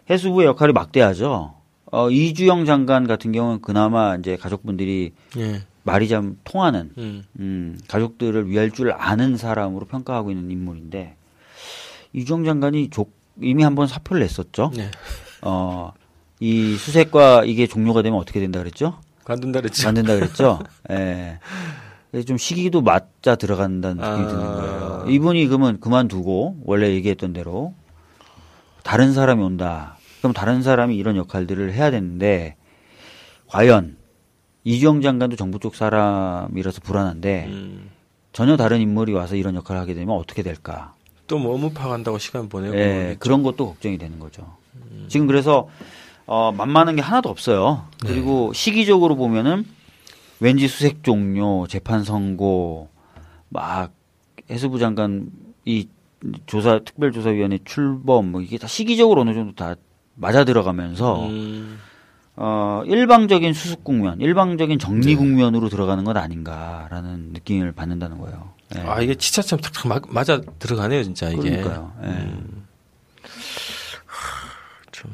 Speaker 3: 해수부의 역할이 막대하죠. 어, 이주영 장관 같은 경우는 그나마 이제 가족분들이
Speaker 1: 예.
Speaker 3: 말이 좀 통하는
Speaker 1: 음.
Speaker 3: 음, 가족들을 위할 줄 아는 사람으로 평가하고 있는 인물인데 이주영 장관이 족, 이미 한번 사표를 냈었죠.
Speaker 1: 네.
Speaker 3: 어, 이 수색과 이게 종료가 되면 어떻게 된다 그랬죠?
Speaker 1: 관둔다 그랬죠.
Speaker 3: 안 된다 그랬죠? 예. 좀 시기도 맞자 들어간다는 느낌이
Speaker 1: 아.
Speaker 3: 드는 거예요. 이분이 그러면 그만두고 원래 얘기했던 대로 다른 사람이 온다. 그럼 다른 사람이 이런 역할들을 해야 되는데 과연 이주영 장관도 정부 쪽 사람이라서 불안한데
Speaker 1: 음.
Speaker 3: 전혀 다른 인물이 와서 이런 역할을 하게 되면 어떻게 될까?
Speaker 1: 또뭐 업무 파 간다고 시간 보내고
Speaker 3: 예,
Speaker 1: 그러겠죠.
Speaker 3: 그런 것도 걱정이 되는 거죠. 지금 그래서 어, 만만한 게 하나도 없어요. 그리고 시기적으로 보면은 왠지 수색 종료, 재판 선고, 막 해수부 장관 이 조사 특별조사위원회 출범 뭐 이게 다 시기적으로 어느 정도 다 맞아 들어가면서
Speaker 1: 음.
Speaker 3: 어, 일방적인 수습 국면, 일방적인 정리 국면으로 들어가는 것 아닌가라는 느낌을 받는다는 거예요. 예.
Speaker 1: 아 이게 치차처럼 탁탁 막- 맞아 들어가네요 진짜 이게.
Speaker 3: 그러니까요. 예.
Speaker 1: 음. 참.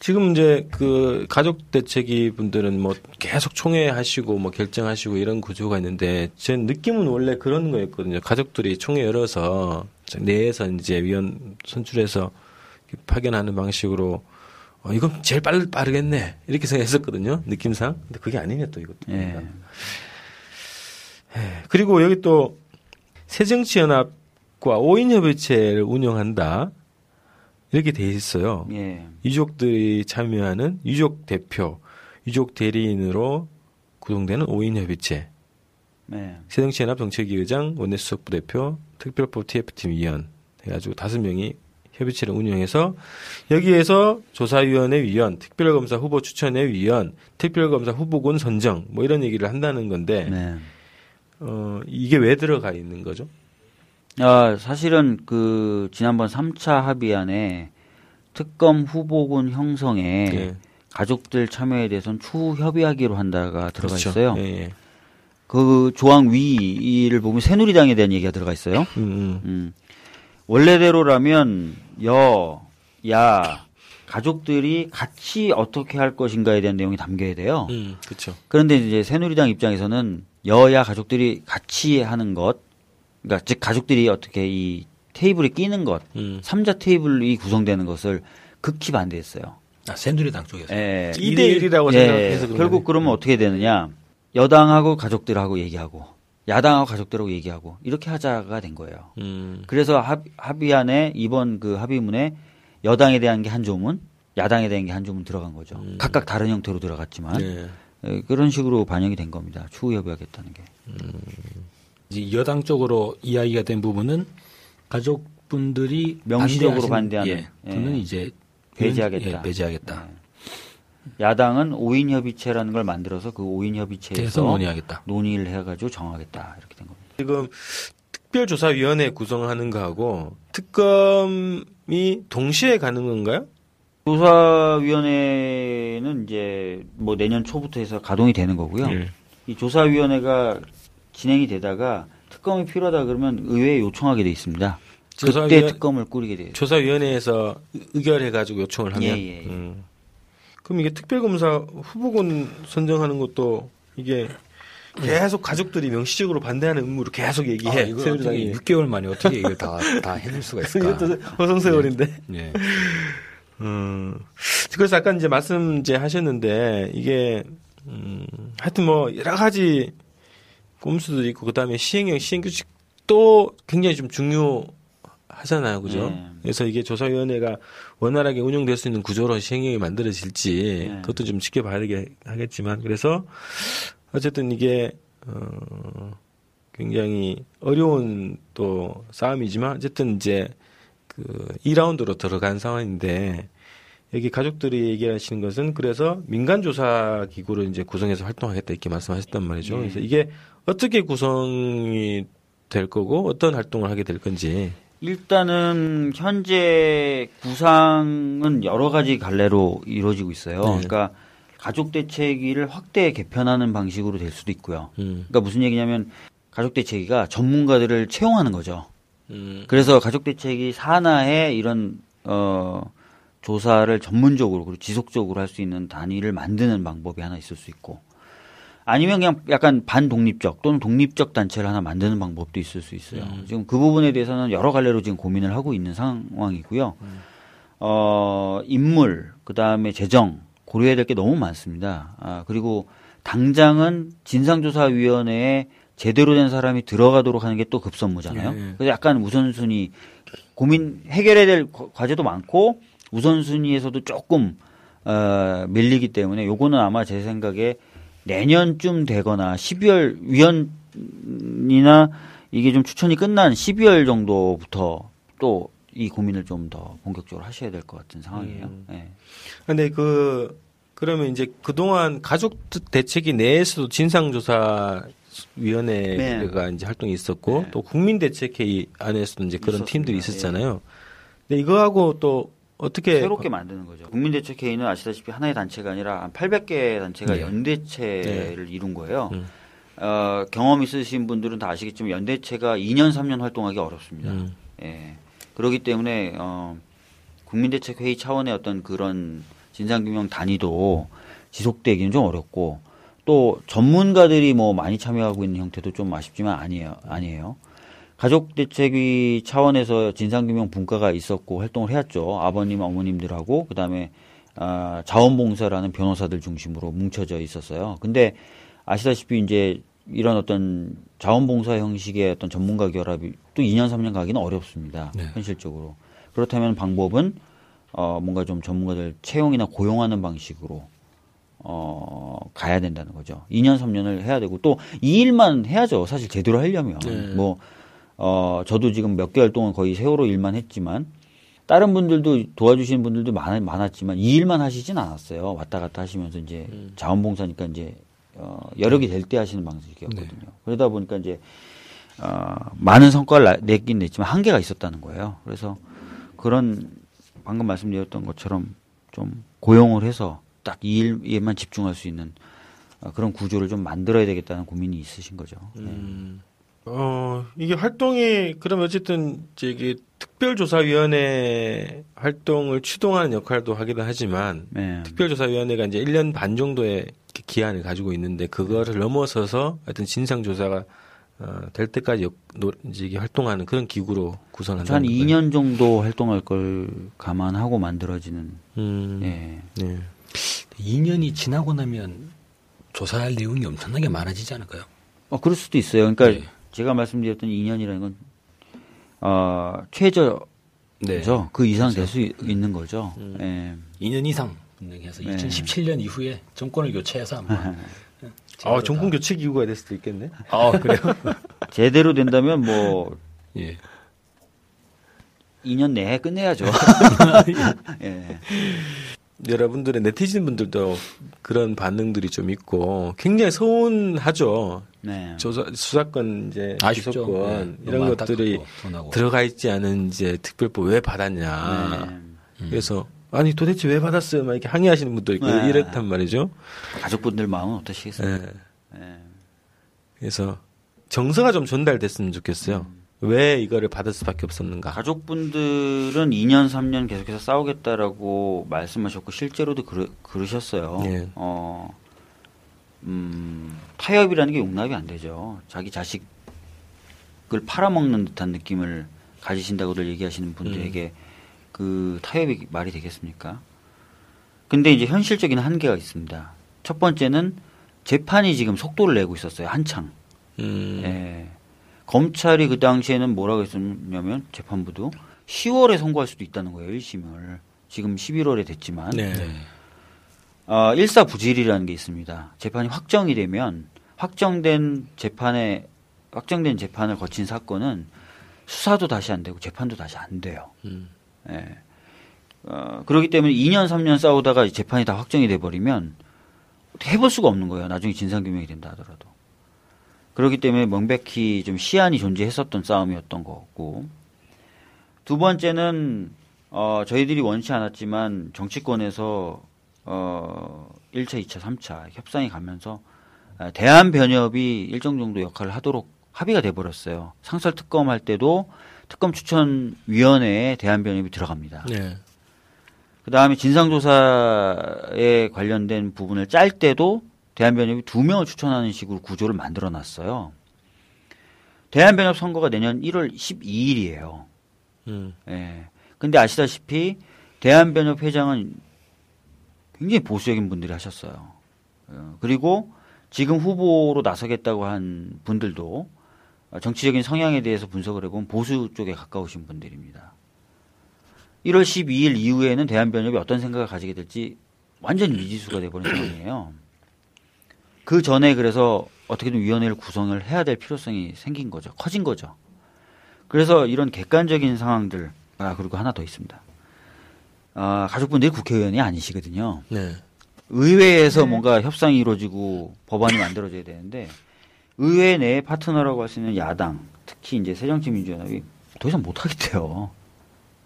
Speaker 1: 지금 이제 그 가족 대책위 분들은 뭐 계속 총회하시고 뭐 결정하시고 이런 구조가 있는데 제 느낌은 원래 그런 거였거든요. 가족들이 총회 열어서 내에서 이제 위원 선출해서 파견하는 방식으로 어, 이건 제일 빠르, 빠르겠네 이렇게 생각했었거든요. 느낌상. 근데 그게 아니네 또 이것도.
Speaker 3: 예.
Speaker 1: 그리고 여기 또 새정치연합과 5인 협의체를 운영한다. 이렇게 돼 있어요.
Speaker 3: 예.
Speaker 1: 유족들이 참여하는 유족 대표, 유족 대리인으로 구성되는 5인 협의체.
Speaker 3: 네.
Speaker 1: 새정치연합 정책위 의장, 원내수석 부 대표, 특별법 TF팀 위원 해가지고 다섯 명이 협의체를 운영해서 여기에서 조사위원회 위원, 특별검사 후보 추천회 위원, 특별검사 후보군 선정 뭐 이런 얘기를 한다는 건데
Speaker 3: 네.
Speaker 1: 어 이게 왜 들어가 있는 거죠?
Speaker 3: 아, 사실은 그 지난번 3차 합의안에 특검 후보군 형성에
Speaker 1: 예.
Speaker 3: 가족들 참여에 대해서는 추후 협의하기로 한다가 들어가
Speaker 1: 그렇죠.
Speaker 3: 있어요.
Speaker 1: 예, 예.
Speaker 3: 그 조항 위를 보면 새누리당에 대한 얘기가 들어가 있어요.
Speaker 1: 음, 음.
Speaker 3: 음. 원래대로라면 여, 야, 가족들이 같이 어떻게 할 것인가에 대한 내용이 담겨야 돼요.
Speaker 1: 음, 그렇죠.
Speaker 3: 그런데 이제 새누리당 입장에서는 여야 가족들이 같이 하는 것, 그러니까 즉 가족들이 어떻게 이 테이블에 끼는 것,
Speaker 1: 음.
Speaker 3: 삼자 테이블이 구성되는 것을 극히 반대했어요.
Speaker 2: 아, 새누리당 쪽에서.
Speaker 3: 예.
Speaker 1: 2대 1이라고
Speaker 3: 예,
Speaker 1: 생각해서 그런
Speaker 3: 결국. 그러면 어떻게 되느냐? 여당하고 가족들하고 얘기하고 야당하고 가족들하고 얘기하고 이렇게 하자가 된 거예요.
Speaker 1: 음.
Speaker 3: 그래서 합, 합의안에 이번 그 합의문에 여당에 대한 게 한 조문, 야당에 대한 게 한 조문 들어간 거죠. 각각 다른 형태로 들어갔지만
Speaker 1: 네.
Speaker 3: 예, 그런 식으로 반영이 된 겁니다. 추후 협의하겠다는 게.
Speaker 2: 이제 여당 쪽으로 이야기가 된 부분은 가족분들이
Speaker 3: 명시적으로
Speaker 2: 반대하는, 예,
Speaker 3: 예.
Speaker 2: 분은 이제
Speaker 3: 배제하겠다.
Speaker 2: 예, 배제하겠다.
Speaker 3: 야당은 5인 협의체라는 걸 만들어서 그 5인 협의체에서
Speaker 2: 논의하겠다.
Speaker 3: 논의를 해가지고 정하겠다 이렇게 된 겁니다.
Speaker 1: 지금 특별조사위원회 구성하는 거하고 특검이 동시에 가는 건가요?
Speaker 3: 조사위원회는 이제 뭐 내년 초부터 해서 가동이 되는 거고요.
Speaker 1: 예.
Speaker 3: 이 조사위원회가 진행이 되다가 특검이 필요하다 그러면 의회에 요청하게 돼 있습니다. 그때
Speaker 1: 조사위원-
Speaker 3: 특검을 꾸리게 돼요.
Speaker 1: 조사위원회에서 의결해가지고 요청을 하면.
Speaker 3: 예, 예, 예.
Speaker 1: 음. 그럼 이게 특별검사 후보군 선정하는 것도 이게 계속 가족들이 명시적으로 반대하는 의무로 계속 얘기해.
Speaker 2: 아, 이거. 어떻게 6개월 만에 어떻게 이걸 다, 다 해낼 수가 있을까?
Speaker 1: 이것도 허송세월인데.
Speaker 2: 예.
Speaker 1: 음. 그래서 아까 이제 말씀 이제 하셨는데 이게 음, 하여튼 뭐 여러 가지 꼼수도 있고 그다음에 시행령 시행 규칙도 굉장히 좀 중요하잖아요, 그죠?
Speaker 3: 네.
Speaker 1: 그래서 이게 조사위원회가 원활하게 운영될 수 있는 구조로 시행령이 만들어질지
Speaker 3: 네.
Speaker 1: 그것도 좀 지켜봐야 하겠지만 그래서 어쨌든 이게 어 굉장히 어려운 또 싸움이지만 어쨌든 이제 그 2라운드로 들어간 상황인데 여기 가족들이 얘기하시는 것은 그래서 민간 조사 기구를 이제 구성해서 활동하겠다 이렇게 말씀하셨단 말이죠. 그래서 이게 어떻게 구성이 될 거고 어떤 활동을 하게 될 건지.
Speaker 3: 일단은 현재 구상은 여러 가지 갈래로 이루어지고 있어요.
Speaker 1: 네.
Speaker 3: 그러니까 가족 대책위를 확대 개편하는 방식으로 될 수도 있고요.
Speaker 1: 음.
Speaker 3: 그러니까 무슨 얘기냐면 가족 대책위가 전문가들을 채용하는 거죠.
Speaker 1: 음.
Speaker 3: 그래서 가족 대책이 산하에 이런 어 조사를 전문적으로 그리고 지속적으로 할 수 있는 단위를 만드는 방법이 하나 있을 수 있고 아니면 그냥 약간 반독립적 또는 독립적 단체를 하나 만드는 방법도 있을 수 있어요. 지금 그 부분에 대해서는 여러 갈래로 지금 고민을 하고 있는 상황이고요. 어 인물 그다음에 재정 고려해야 될 게 너무 많습니다. 아 그리고 당장은 진상조사위원회에 제대로 된 사람이 들어가도록 하는 게 또 급선무잖아요.
Speaker 1: 예.
Speaker 3: 그래서 약간 우선순위 고민 해결해야 될 과- 과제도 많고 우선순위에서도 조금 어, 밀리기 때문에 요거는 아마 제 생각에 내년쯤 되거나 12월 위원이나 이게 좀 추천이 끝난 12월 정도부터 또 이 고민을 좀 더 본격적으로 하셔야 될 것 같은 상황이에요. 예.
Speaker 1: 근데 그 그러면 이제 그동안 가족 대책위 내에서도 진상조사 위원회가 이제 활동이 있었고
Speaker 3: 네.
Speaker 1: 또 국민대책회의 안에서도 이제 그런
Speaker 3: 있었습니다.
Speaker 1: 팀들이 있었잖아요. 근데 이거하고 또 어떻게
Speaker 3: 새롭게 만드는 거죠. 국민대책회의는 아시다시피 하나의 단체가 아니라 한 800개 단체가
Speaker 1: 네.
Speaker 3: 연대체를 이룬 거예요.
Speaker 1: 음.
Speaker 3: 어, 경험 있으신 분들은 다 아시겠지만 연대체가 2년, 3년 활동하기 어렵습니다.
Speaker 1: 음.
Speaker 3: 예. 그렇기 때문에 어, 국민대책회의 차원의 어떤 그런 진상규명 단위도 지속되기는 좀 어렵고 또 전문가들이 뭐 많이 참여하고 있는 형태도 좀 아쉽지만 아니에요. 아니에요. 가족 대책위 차원에서 진상규명 분과가 있었고 활동을 해왔죠. 아버님, 어머님들하고 그다음에 아, 자원봉사라는 변호사들 중심으로 뭉쳐져 있었어요. 근데 아시다시피 이제 이런 어떤 자원봉사 형식의 어떤 전문가 결합이 또 2년 3년 가기는 어렵습니다.
Speaker 2: 네.
Speaker 3: 현실적으로. 그렇다면 방법은 어 뭔가 좀 전문가들 채용이나 고용하는 방식으로 어 가야 된다는 거죠. 2년 3년을 해야 되고 또 이 일만 해야죠. 사실 제대로 하려면
Speaker 1: 네.
Speaker 3: 뭐 어, 저도 지금 몇 개월 동안 거의 세월호 일만 했지만, 다른 분들도 도와주시는 분들도 많, 많았지만, 이 일만 하시진 않았어요. 왔다 갔다 하시면서 이제 자원봉사니까 이제, 어, 여력이 될 때 하시는 방식이었거든요. 그러다 보니까 이제, 어, 많은 성과를 나- 냈긴 냈지만 한계가 있었다는 거예요. 그래서 그런, 방금 말씀드렸던 것처럼 좀 고용을 해서 딱 이 일에만 집중할 수 있는 어, 그런 구조를 좀 만들어야 되겠다는 고민이 있으신 거죠. 네.
Speaker 1: 어, 이게 활동이, 그럼 어쨌든, 저기, 특별조사위원회 활동을 추동하는 역할도 하기도 하지만,
Speaker 3: 네.
Speaker 1: 특별조사위원회가 이제 1년 반 정도의 기한을 가지고 있는데, 그거를 넘어서서 하여튼 진상조사가, 어, 될 때까지 역, 노, 이제 이게 활동하는 그런 기구로 구성한다.
Speaker 3: 한 2년 정도 활동할 걸 감안하고 만들어지는
Speaker 1: 음,
Speaker 3: 예.
Speaker 1: 네.
Speaker 2: 2년이 지나고 나면 조사할 내용이 엄청나게 많아지지 않을까요?
Speaker 3: 어 그럴 수도 있어요. 그러니까
Speaker 2: 네.
Speaker 3: 제가 말씀드렸던 2년이라는 건 어, 최저죠.
Speaker 2: 네.
Speaker 3: 그 이상 될 수 있는 거죠. 예.
Speaker 2: 2년 이상 분명히 해서
Speaker 3: 네.
Speaker 2: 2017년 이후에 정권을 교체해서 한번
Speaker 1: 아, 정권 교체 기구가 될 수도 있겠네.
Speaker 2: 아 그래요?
Speaker 3: 제대로 된다면 뭐
Speaker 2: 예.
Speaker 3: 2년 내에 끝내야죠. 예.
Speaker 1: 여러분들의 네티즌 분들도 그런 반응들이 좀 있고, 굉장히 서운하죠.
Speaker 3: 네.
Speaker 1: 조사, 수사권, 이제. 기소권,
Speaker 2: 네.
Speaker 1: 이런 것들이. 들어가 있지 않은 이제 특별법 왜 받았냐.
Speaker 3: 네.
Speaker 1: 그래서, 아니, 도대체 왜 받았어요? 막 이렇게 항의하시는 분도 있고,
Speaker 3: 네.
Speaker 1: 이랬단 말이죠.
Speaker 3: 가족분들 마음은 어떠시겠어요?
Speaker 1: 예.
Speaker 3: 예.
Speaker 1: 그래서, 정서가 좀 전달됐으면 좋겠어요. 왜 이거를 받을 수밖에 없었는가.
Speaker 3: 가족분들은 2년, 3년 계속해서 싸우겠다라고 말씀하셨고 실제로도 그러, 그러셨어요.
Speaker 1: 예.
Speaker 3: 어, 음, 타협이라는 게 용납이 안 되죠. 자기 자식을 팔아먹는 듯한 느낌을 가지신다고들 얘기하시는 분들에게 그 타협이 말이 되겠습니까? 근데 이제 현실적인 한계가 있습니다. 첫 번째는 재판이 지금 속도를 내고 있었어요. 한창.
Speaker 1: 음,
Speaker 3: 예. 검찰이 그 당시에는 뭐라고 했었냐면 재판부도 10월에 선고할 수도 있다는 거예요. 1심을. 지금 11월에 됐지만
Speaker 1: 네.
Speaker 3: 어, 일사부질이라는 게 있습니다. 재판이 확정이 되면 확정된 재판에 확정된 재판을 거친 사건은 수사도 다시 안 되고 재판도 다시 안 돼요.
Speaker 1: 음.
Speaker 3: 예. 어, 그렇기 때문에 2년 3년 싸우다가 재판이 다 확정이 돼 버리면 해볼 수가 없는 거예요. 나중에 진상규명이 된다 하더라도. 그렇기 때문에 명백히 좀 시한이 존재했었던 싸움이었던 것 같고 두 번째는 어, 저희들이 원치 않았지만 정치권에서 어, 1차, 2차, 3차 협상이 가면서 아, 대한 변협이 일정 정도 역할을 하도록 합의가 돼 버렸어요. 상설 특검 할 때도 특검 추천 위원회에 대한 변협이 들어갑니다.
Speaker 1: 네.
Speaker 3: 그 다음에 진상조사에 관련된 부분을 짤 때도 대한변협이 두 명을 추천하는 식으로 구조를 만들어 놨어요. 대한변협 선거가 내년 1월 12일이에요.
Speaker 1: 음.
Speaker 3: 예. 근데 아시다시피 대한변협 회장은 굉장히 보수적인 분들이 하셨어요. 어, 그리고 지금 후보로 나서겠다고 한 분들도 정치적인 성향에 대해서 분석을 해보면 보수 쪽에 가까우신 분들입니다. 1월 12일 이후에는 대한변협이 어떤 생각을 가지게 될지 완전 미지수가 돼버린 상황이에요. 그 전에 그래서 어떻게든 위원회를 구성을 해야 될 필요성이 생긴 거죠. 커진 거죠. 그래서 이런 객관적인 상황들, 아, 그리고 하나 더 있습니다. 아, 가족분들이 국회의원이 아니시거든요.
Speaker 1: 네.
Speaker 3: 의회에서 뭔가 협상이 이루어지고 법안이 만들어져야 되는데 의회 내 파트너라고 할 수 있는 야당, 특히 이제 새정치민주연합이 더 이상 못 하겠대요.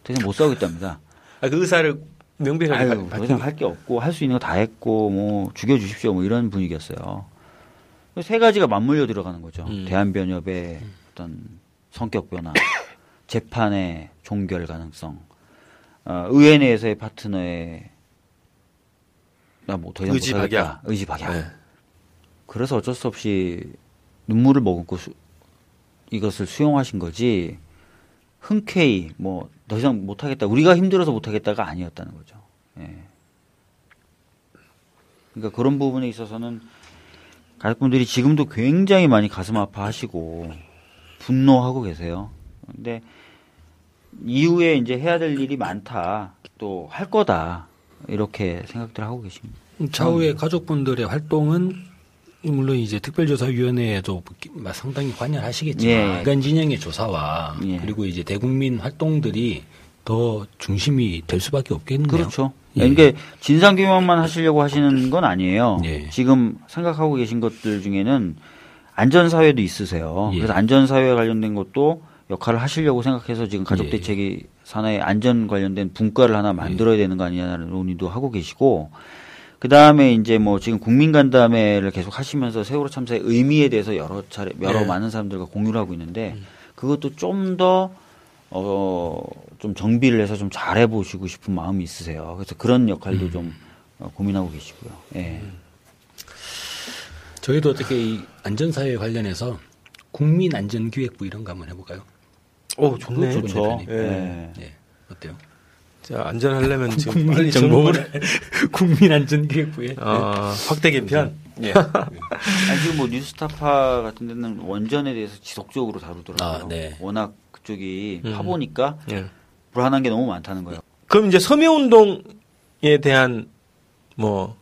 Speaker 3: 더 이상 못 싸우겠답니다.
Speaker 1: 아, 그 의사를 명백하게
Speaker 3: 아유,
Speaker 1: 바-
Speaker 3: 더
Speaker 1: 밝힌
Speaker 3: 이상 할게 없고 할 수 있는 거 다 했고 뭐 죽여주십시오 뭐 이런 분위기였어요. 세 가지가 맞물려 들어가는 거죠.
Speaker 1: 음.
Speaker 3: 대한변협의 어떤 성격 변화, 재판의 종결 가능성, 어, 의회 내에서의 파트너의 나뭐더 이상
Speaker 1: 의지
Speaker 3: 못하겠다.
Speaker 1: 박약.
Speaker 3: 의지 박약.
Speaker 1: 네.
Speaker 3: 그래서 어쩔 수 없이 눈물을 머금고 수- 이것을 수용하신 거지 흔쾌히 뭐 더 이상 못하겠다 우리가 힘들어서 못하겠다가 아니었다는 거죠. 예. 그러니까 그런 부분에 있어서는 가족분들이 지금도 굉장히 많이 가슴 아파하시고 분노하고 계세요. 근데 이후에 이제 해야 될 일이 많다, 또 할 거다 이렇게 생각들 하고 계십니다.
Speaker 2: 차후에 가족분들의 활동은 물론 이제 특별조사위원회에도 상당히 관여하시겠지만
Speaker 3: 예.
Speaker 2: 인간 진영의 조사와
Speaker 3: 예.
Speaker 2: 그리고 이제 대국민 활동들이 더 중심이 될 수밖에 없겠네요.
Speaker 3: 그렇죠.
Speaker 2: 예.
Speaker 3: 그러니까 진상 규명만 하시려고 하시는 건 아니에요.
Speaker 2: 예.
Speaker 3: 지금 생각하고 계신 것들 중에는 안전 사회도 있으세요.
Speaker 2: 예.
Speaker 3: 그래서 안전 사회 관련된 것도 역할을 하시려고 생각해서 지금
Speaker 2: 예.
Speaker 3: 가족 대책이 산하의 안전 관련된 분과를 하나 만들어야 되는 거 아니냐는 논의도 하고 계시고 그 다음에 이제 뭐 지금 국민간담회를 계속 하시면서 세월호 참사의 의미에 대해서 여러 차례 여러
Speaker 1: 네.
Speaker 3: 많은 사람들과 공유를 하고 있는데 그것도 좀 더 어, 좀 정비를 해서 좀 잘해 보시고 싶은 마음이 있으세요. 그래서 그런 역할도 좀 어, 고민하고 계시고요. 예.
Speaker 2: 저희도 어떻게 이 안전사회 관련해서 국민안전기획부 이런 거 한번 해볼까요?
Speaker 1: 오, 좋네.
Speaker 2: 그거 좋죠.
Speaker 3: 예.
Speaker 1: 예.
Speaker 2: 네. 어때요?
Speaker 1: 자, 안전하려면 지금 빨리 정보를
Speaker 2: 국민 안전 기획부에
Speaker 1: 어, 확대 개편.
Speaker 2: 예.
Speaker 3: 아니 지금 뭐 뉴스타파 같은 데는 원전에 대해서 지속적으로 다루더라고요.
Speaker 2: 아, 네.
Speaker 3: 워낙 그쪽이
Speaker 1: 음.
Speaker 3: 파보니까
Speaker 1: 예.
Speaker 3: 불안한 게 너무 많다는 거예요.
Speaker 1: 그럼 이제 서해운동에 대한 뭐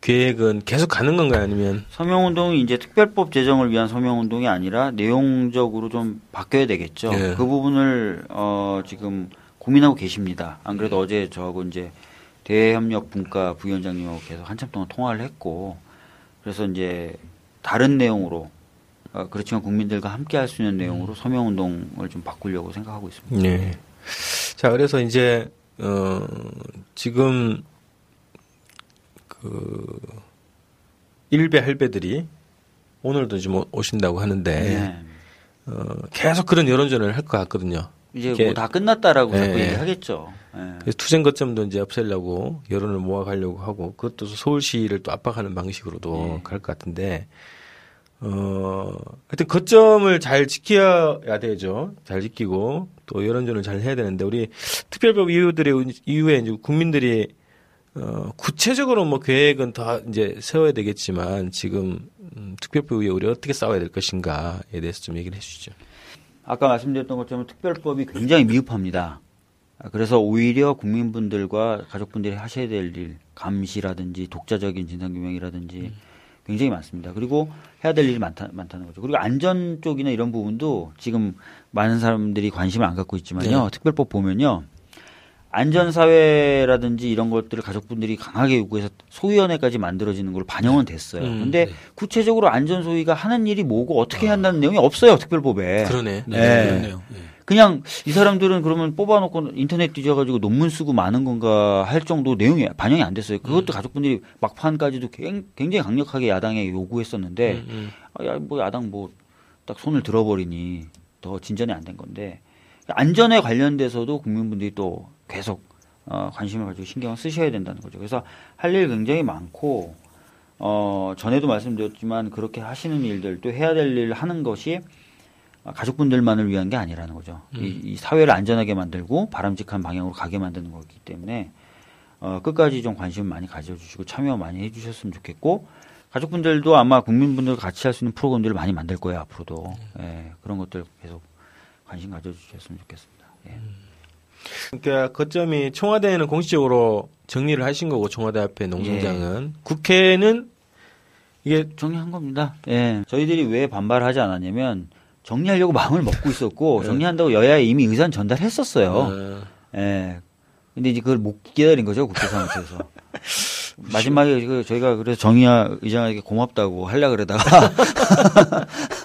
Speaker 1: 계획은 계속 가는 건가요? 아니면
Speaker 3: 서명운동이 이제 특별법 제정을 위한 서명운동이 아니라 내용적으로 좀 바뀌어야 되겠죠.
Speaker 1: 예.
Speaker 3: 그 부분을 어 지금 고민하고 계십니다. 안 그래도 어제 저하고 이제 대협력 분과 부위원장님하고 계속 한참 동안 통화를 했고 그래서 이제 다른 내용으로 어, 그렇지만 국민들과 함께 할 수 있는 내용으로 서명 운동을 좀 바꾸려고 생각하고 있습니다.
Speaker 1: 네. 자, 그래서 이제 어 지금 그 일배 할배들이 오늘도 좀 오신다고 하는데
Speaker 3: 네.
Speaker 1: 어, 계속 그런 여론전을 할 것 같거든요.
Speaker 3: 이제 뭐 다 끝났다라고 자꾸
Speaker 1: 예.
Speaker 3: 얘기하겠죠. 예.
Speaker 1: 그래서 투쟁 거점도 이제 없애려고 여론을 모아가려고 하고 그것도 서울시를 또 압박하는 방식으로도
Speaker 3: 예.
Speaker 1: 갈것 같은데 어 하여튼 거점을 잘 지켜야 되죠. 잘 지키고 또 여론전을 잘 해야 되는데 우리 특별법 이후들의 이후에 이제 국민들이 어 구체적으로 뭐 계획은 더 이제 세워야 되겠지만 지금 음, 특별법 이후에 우리 어떻게 싸워야 될 것인가에 대해서 좀 얘기를 해주시죠.
Speaker 3: 아까 말씀드렸던 것처럼 특별법이 굉장히 미흡합니다. 아, 그래서 오히려 국민분들과 가족분들이 하셔야 될 일, 감시라든지 독자적인 진상규명이라든지 굉장히 많습니다. 그리고 해야 될 일이 많다, 많다는 거죠. 그리고 안전 쪽이나 이런 부분도 지금 많은 사람들이 관심을 안 갖고 있지만요.
Speaker 1: 네.
Speaker 3: 특별법 보면요. 안전사회라든지 이런 것들을 가족분들이 강하게 요구해서 소위원회까지 만들어지는 걸 반영은 됐어요.
Speaker 1: 음,
Speaker 3: 근데
Speaker 2: 네.
Speaker 3: 구체적으로 안전소위가 하는 일이 뭐고 어떻게 해야 한다는 내용이 없어요. 특별법에.
Speaker 1: 그러네.
Speaker 2: 네,
Speaker 3: 예.
Speaker 2: 그렇네요. 예.
Speaker 3: 그냥 이 사람들은 그러면 뽑아놓고 인터넷 뒤져가지고 논문 쓰고 많은 건가 할 정도 내용이 반영이 안 됐어요. 그것도 가족분들이 막판까지도 굉- 굉장히 강력하게 야당에 요구했었는데,
Speaker 1: 음, 음.
Speaker 3: 아, 야, 뭐 야당 뭐 딱 손을 들어버리니 더 진전이 안 된 건데, 안전에 관련돼서도 국민분들이 또 계속 어, 관심을 가지고 신경을 쓰셔야 된다는 거죠. 그래서 할 일 굉장히 많고, 어, 전에도 말씀드렸지만 그렇게 하시는 일들 또 해야 될 일 하는 것이 아, 가족분들만을 위한 게 아니라는 거죠. 이, 이 사회를 안전하게 만들고 바람직한 방향으로 가게 만드는 거기 때문에 어, 끝까지 좀 관심 많이 가져주시고 참여 많이 해주셨으면 좋겠고 가족분들도 아마 국민분들과 같이 할 수 있는 프로그램들을 많이 만들 거예요 앞으로도 예, 그런 것들 계속 관심 가져주셨으면 좋겠습니다. 예.
Speaker 1: 그러니까 거점이 청와대에는 공식적으로 정리를 하신 거고 청와대 앞에 농성장은 국회는 이게
Speaker 3: 정리한 겁니다. 예. 저희들이 왜 반발하지 않았냐면 정리하려고 마음을 먹고 있었고 정리한다고 여야에 이미 의사는 전달했었어요.
Speaker 1: 어,
Speaker 3: 예. 근데 이제 그걸 못 기다린 거죠, 국회 사무처에서. 마지막에 그 저희가 그래서 정의아 의장에게 고맙다고 하려 그러다가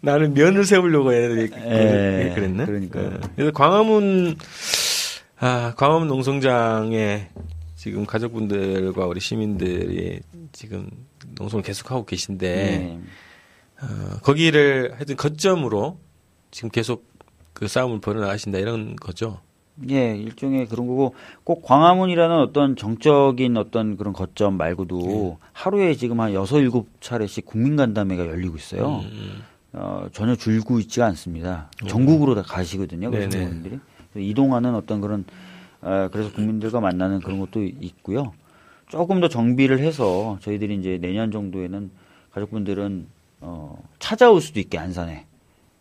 Speaker 1: 나는 면을 세우려고 애들이
Speaker 3: 예,
Speaker 1: 그- 그랬네.
Speaker 3: 그러니까요.
Speaker 1: 예. 그래서 광화문 아 광화문 농성장에 지금 가족분들과 우리 시민들이 지금 농성을 계속하고 계신데
Speaker 3: 예.
Speaker 1: 어, 거기를 하여튼 거점으로 지금 계속 그 싸움을 벌여나가신다 이런 거죠.
Speaker 3: 예, 일종의 그런 거고 꼭 광화문이라는 어떤 정적인 어떤 그런 거점 말고도 하루에 지금 한 여섯 일곱 차례씩 국민간담회가 열리고 있어요.
Speaker 1: 음,
Speaker 3: 어, 전혀 줄고 있지가 않습니다. 전국으로 다 가시거든요. 그래서 그래서 이동하는 어떤 그런 어, 그래서 국민들과 만나는 그런 것도 있고요. 조금 더 정비를 해서 저희들이 이제 내년 정도에는 가족분들은 어, 찾아올 수도 있게 안산에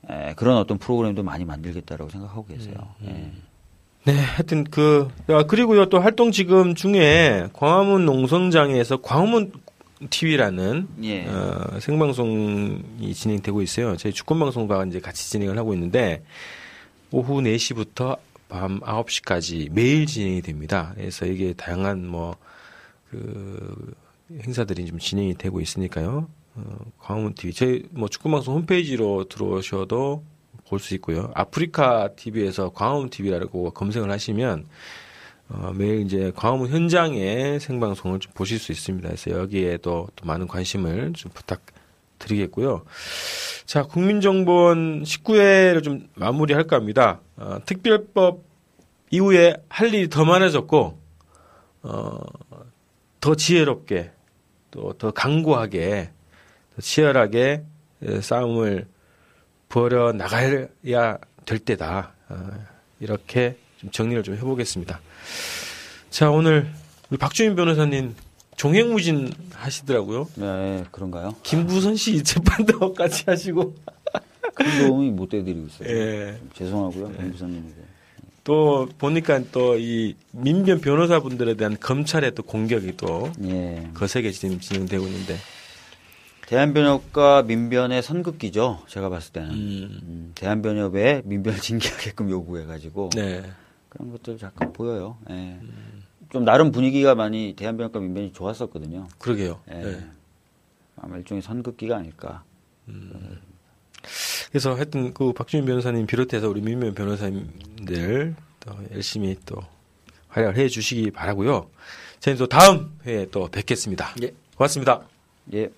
Speaker 3: 에, 그런 어떤 프로그램도 많이 만들겠다라고 생각하고 계세요. 예.
Speaker 1: 네, 하여튼 그 아, 그리고요 또 활동 지금 중에 광화문 농성장에서 광화문 TV라는
Speaker 3: 예.
Speaker 1: 어, 생방송이 진행되고 있어요. 저희 주권 방송과 이제 같이 진행을 하고 있는데 오후 4시부터 밤 9시까지 매일 진행이 됩니다. 그래서 이게 다양한 뭐 그 행사들이 좀 진행이 되고 있으니까요. 어, 광화문 TV 저희 뭐 축구 방송 홈페이지로 들어오셔도 볼 수 있고요. 아프리카 TV에서 광화문 TV라고 검색을 하시면 어, 매일 이제 광화문 현장의 생방송을 좀 보실 수 있습니다. 그래서 여기에도 또 많은 관심을 좀 부탁드리겠고요. 자, 국민정보원 19회를 좀 마무리할까 합니다. 어, 특별법 이후에 할 일이 더 많아졌고, 어, 더 지혜롭게, 또 더 강고하게, 더 치열하게 에, 싸움을 벌여 나가야 될 때다. 어, 이렇게 좀 정리를 좀 해보겠습니다. 자, 오늘 우리 박주민 변호사님 종횡무진 하시더라고요.
Speaker 3: 네, 그런가요?
Speaker 1: 김부선 씨 재판도 같이 하시고.
Speaker 3: 큰 도움이 못 돼드리고 있어요.
Speaker 1: 예.
Speaker 3: 죄송하고요, 김부선님에게.
Speaker 1: 또 보니까 또 이 민변 변호사분들에 대한 검찰의 또 공격이 또
Speaker 3: 예.
Speaker 1: 거세게 지금 진행되고 있는데.
Speaker 3: 대한변협과 민변의 선긋기죠. 제가 봤을 때는
Speaker 1: 음.
Speaker 3: 음, 대한변협에 민변을 징계하게끔 요구해가지고
Speaker 1: 네.
Speaker 3: 그런 것들 잠깐 보여요. 예. 좀 나름 분위기가 많이 대한변협과 민변이 좋았었거든요.
Speaker 1: 그러게요.
Speaker 3: 예.
Speaker 1: 네.
Speaker 3: 아마 일종의 선긋기가 아닐까.
Speaker 1: 그래서 하여튼 그 박주민 변호사님 비롯해서 우리 민변 변호사님들 또 열심히 또 활약을 해 주시기 바라고요. 저희는 또 다음 회에 또 뵙겠습니다.
Speaker 2: 예.
Speaker 1: 고맙습니다.
Speaker 3: 예.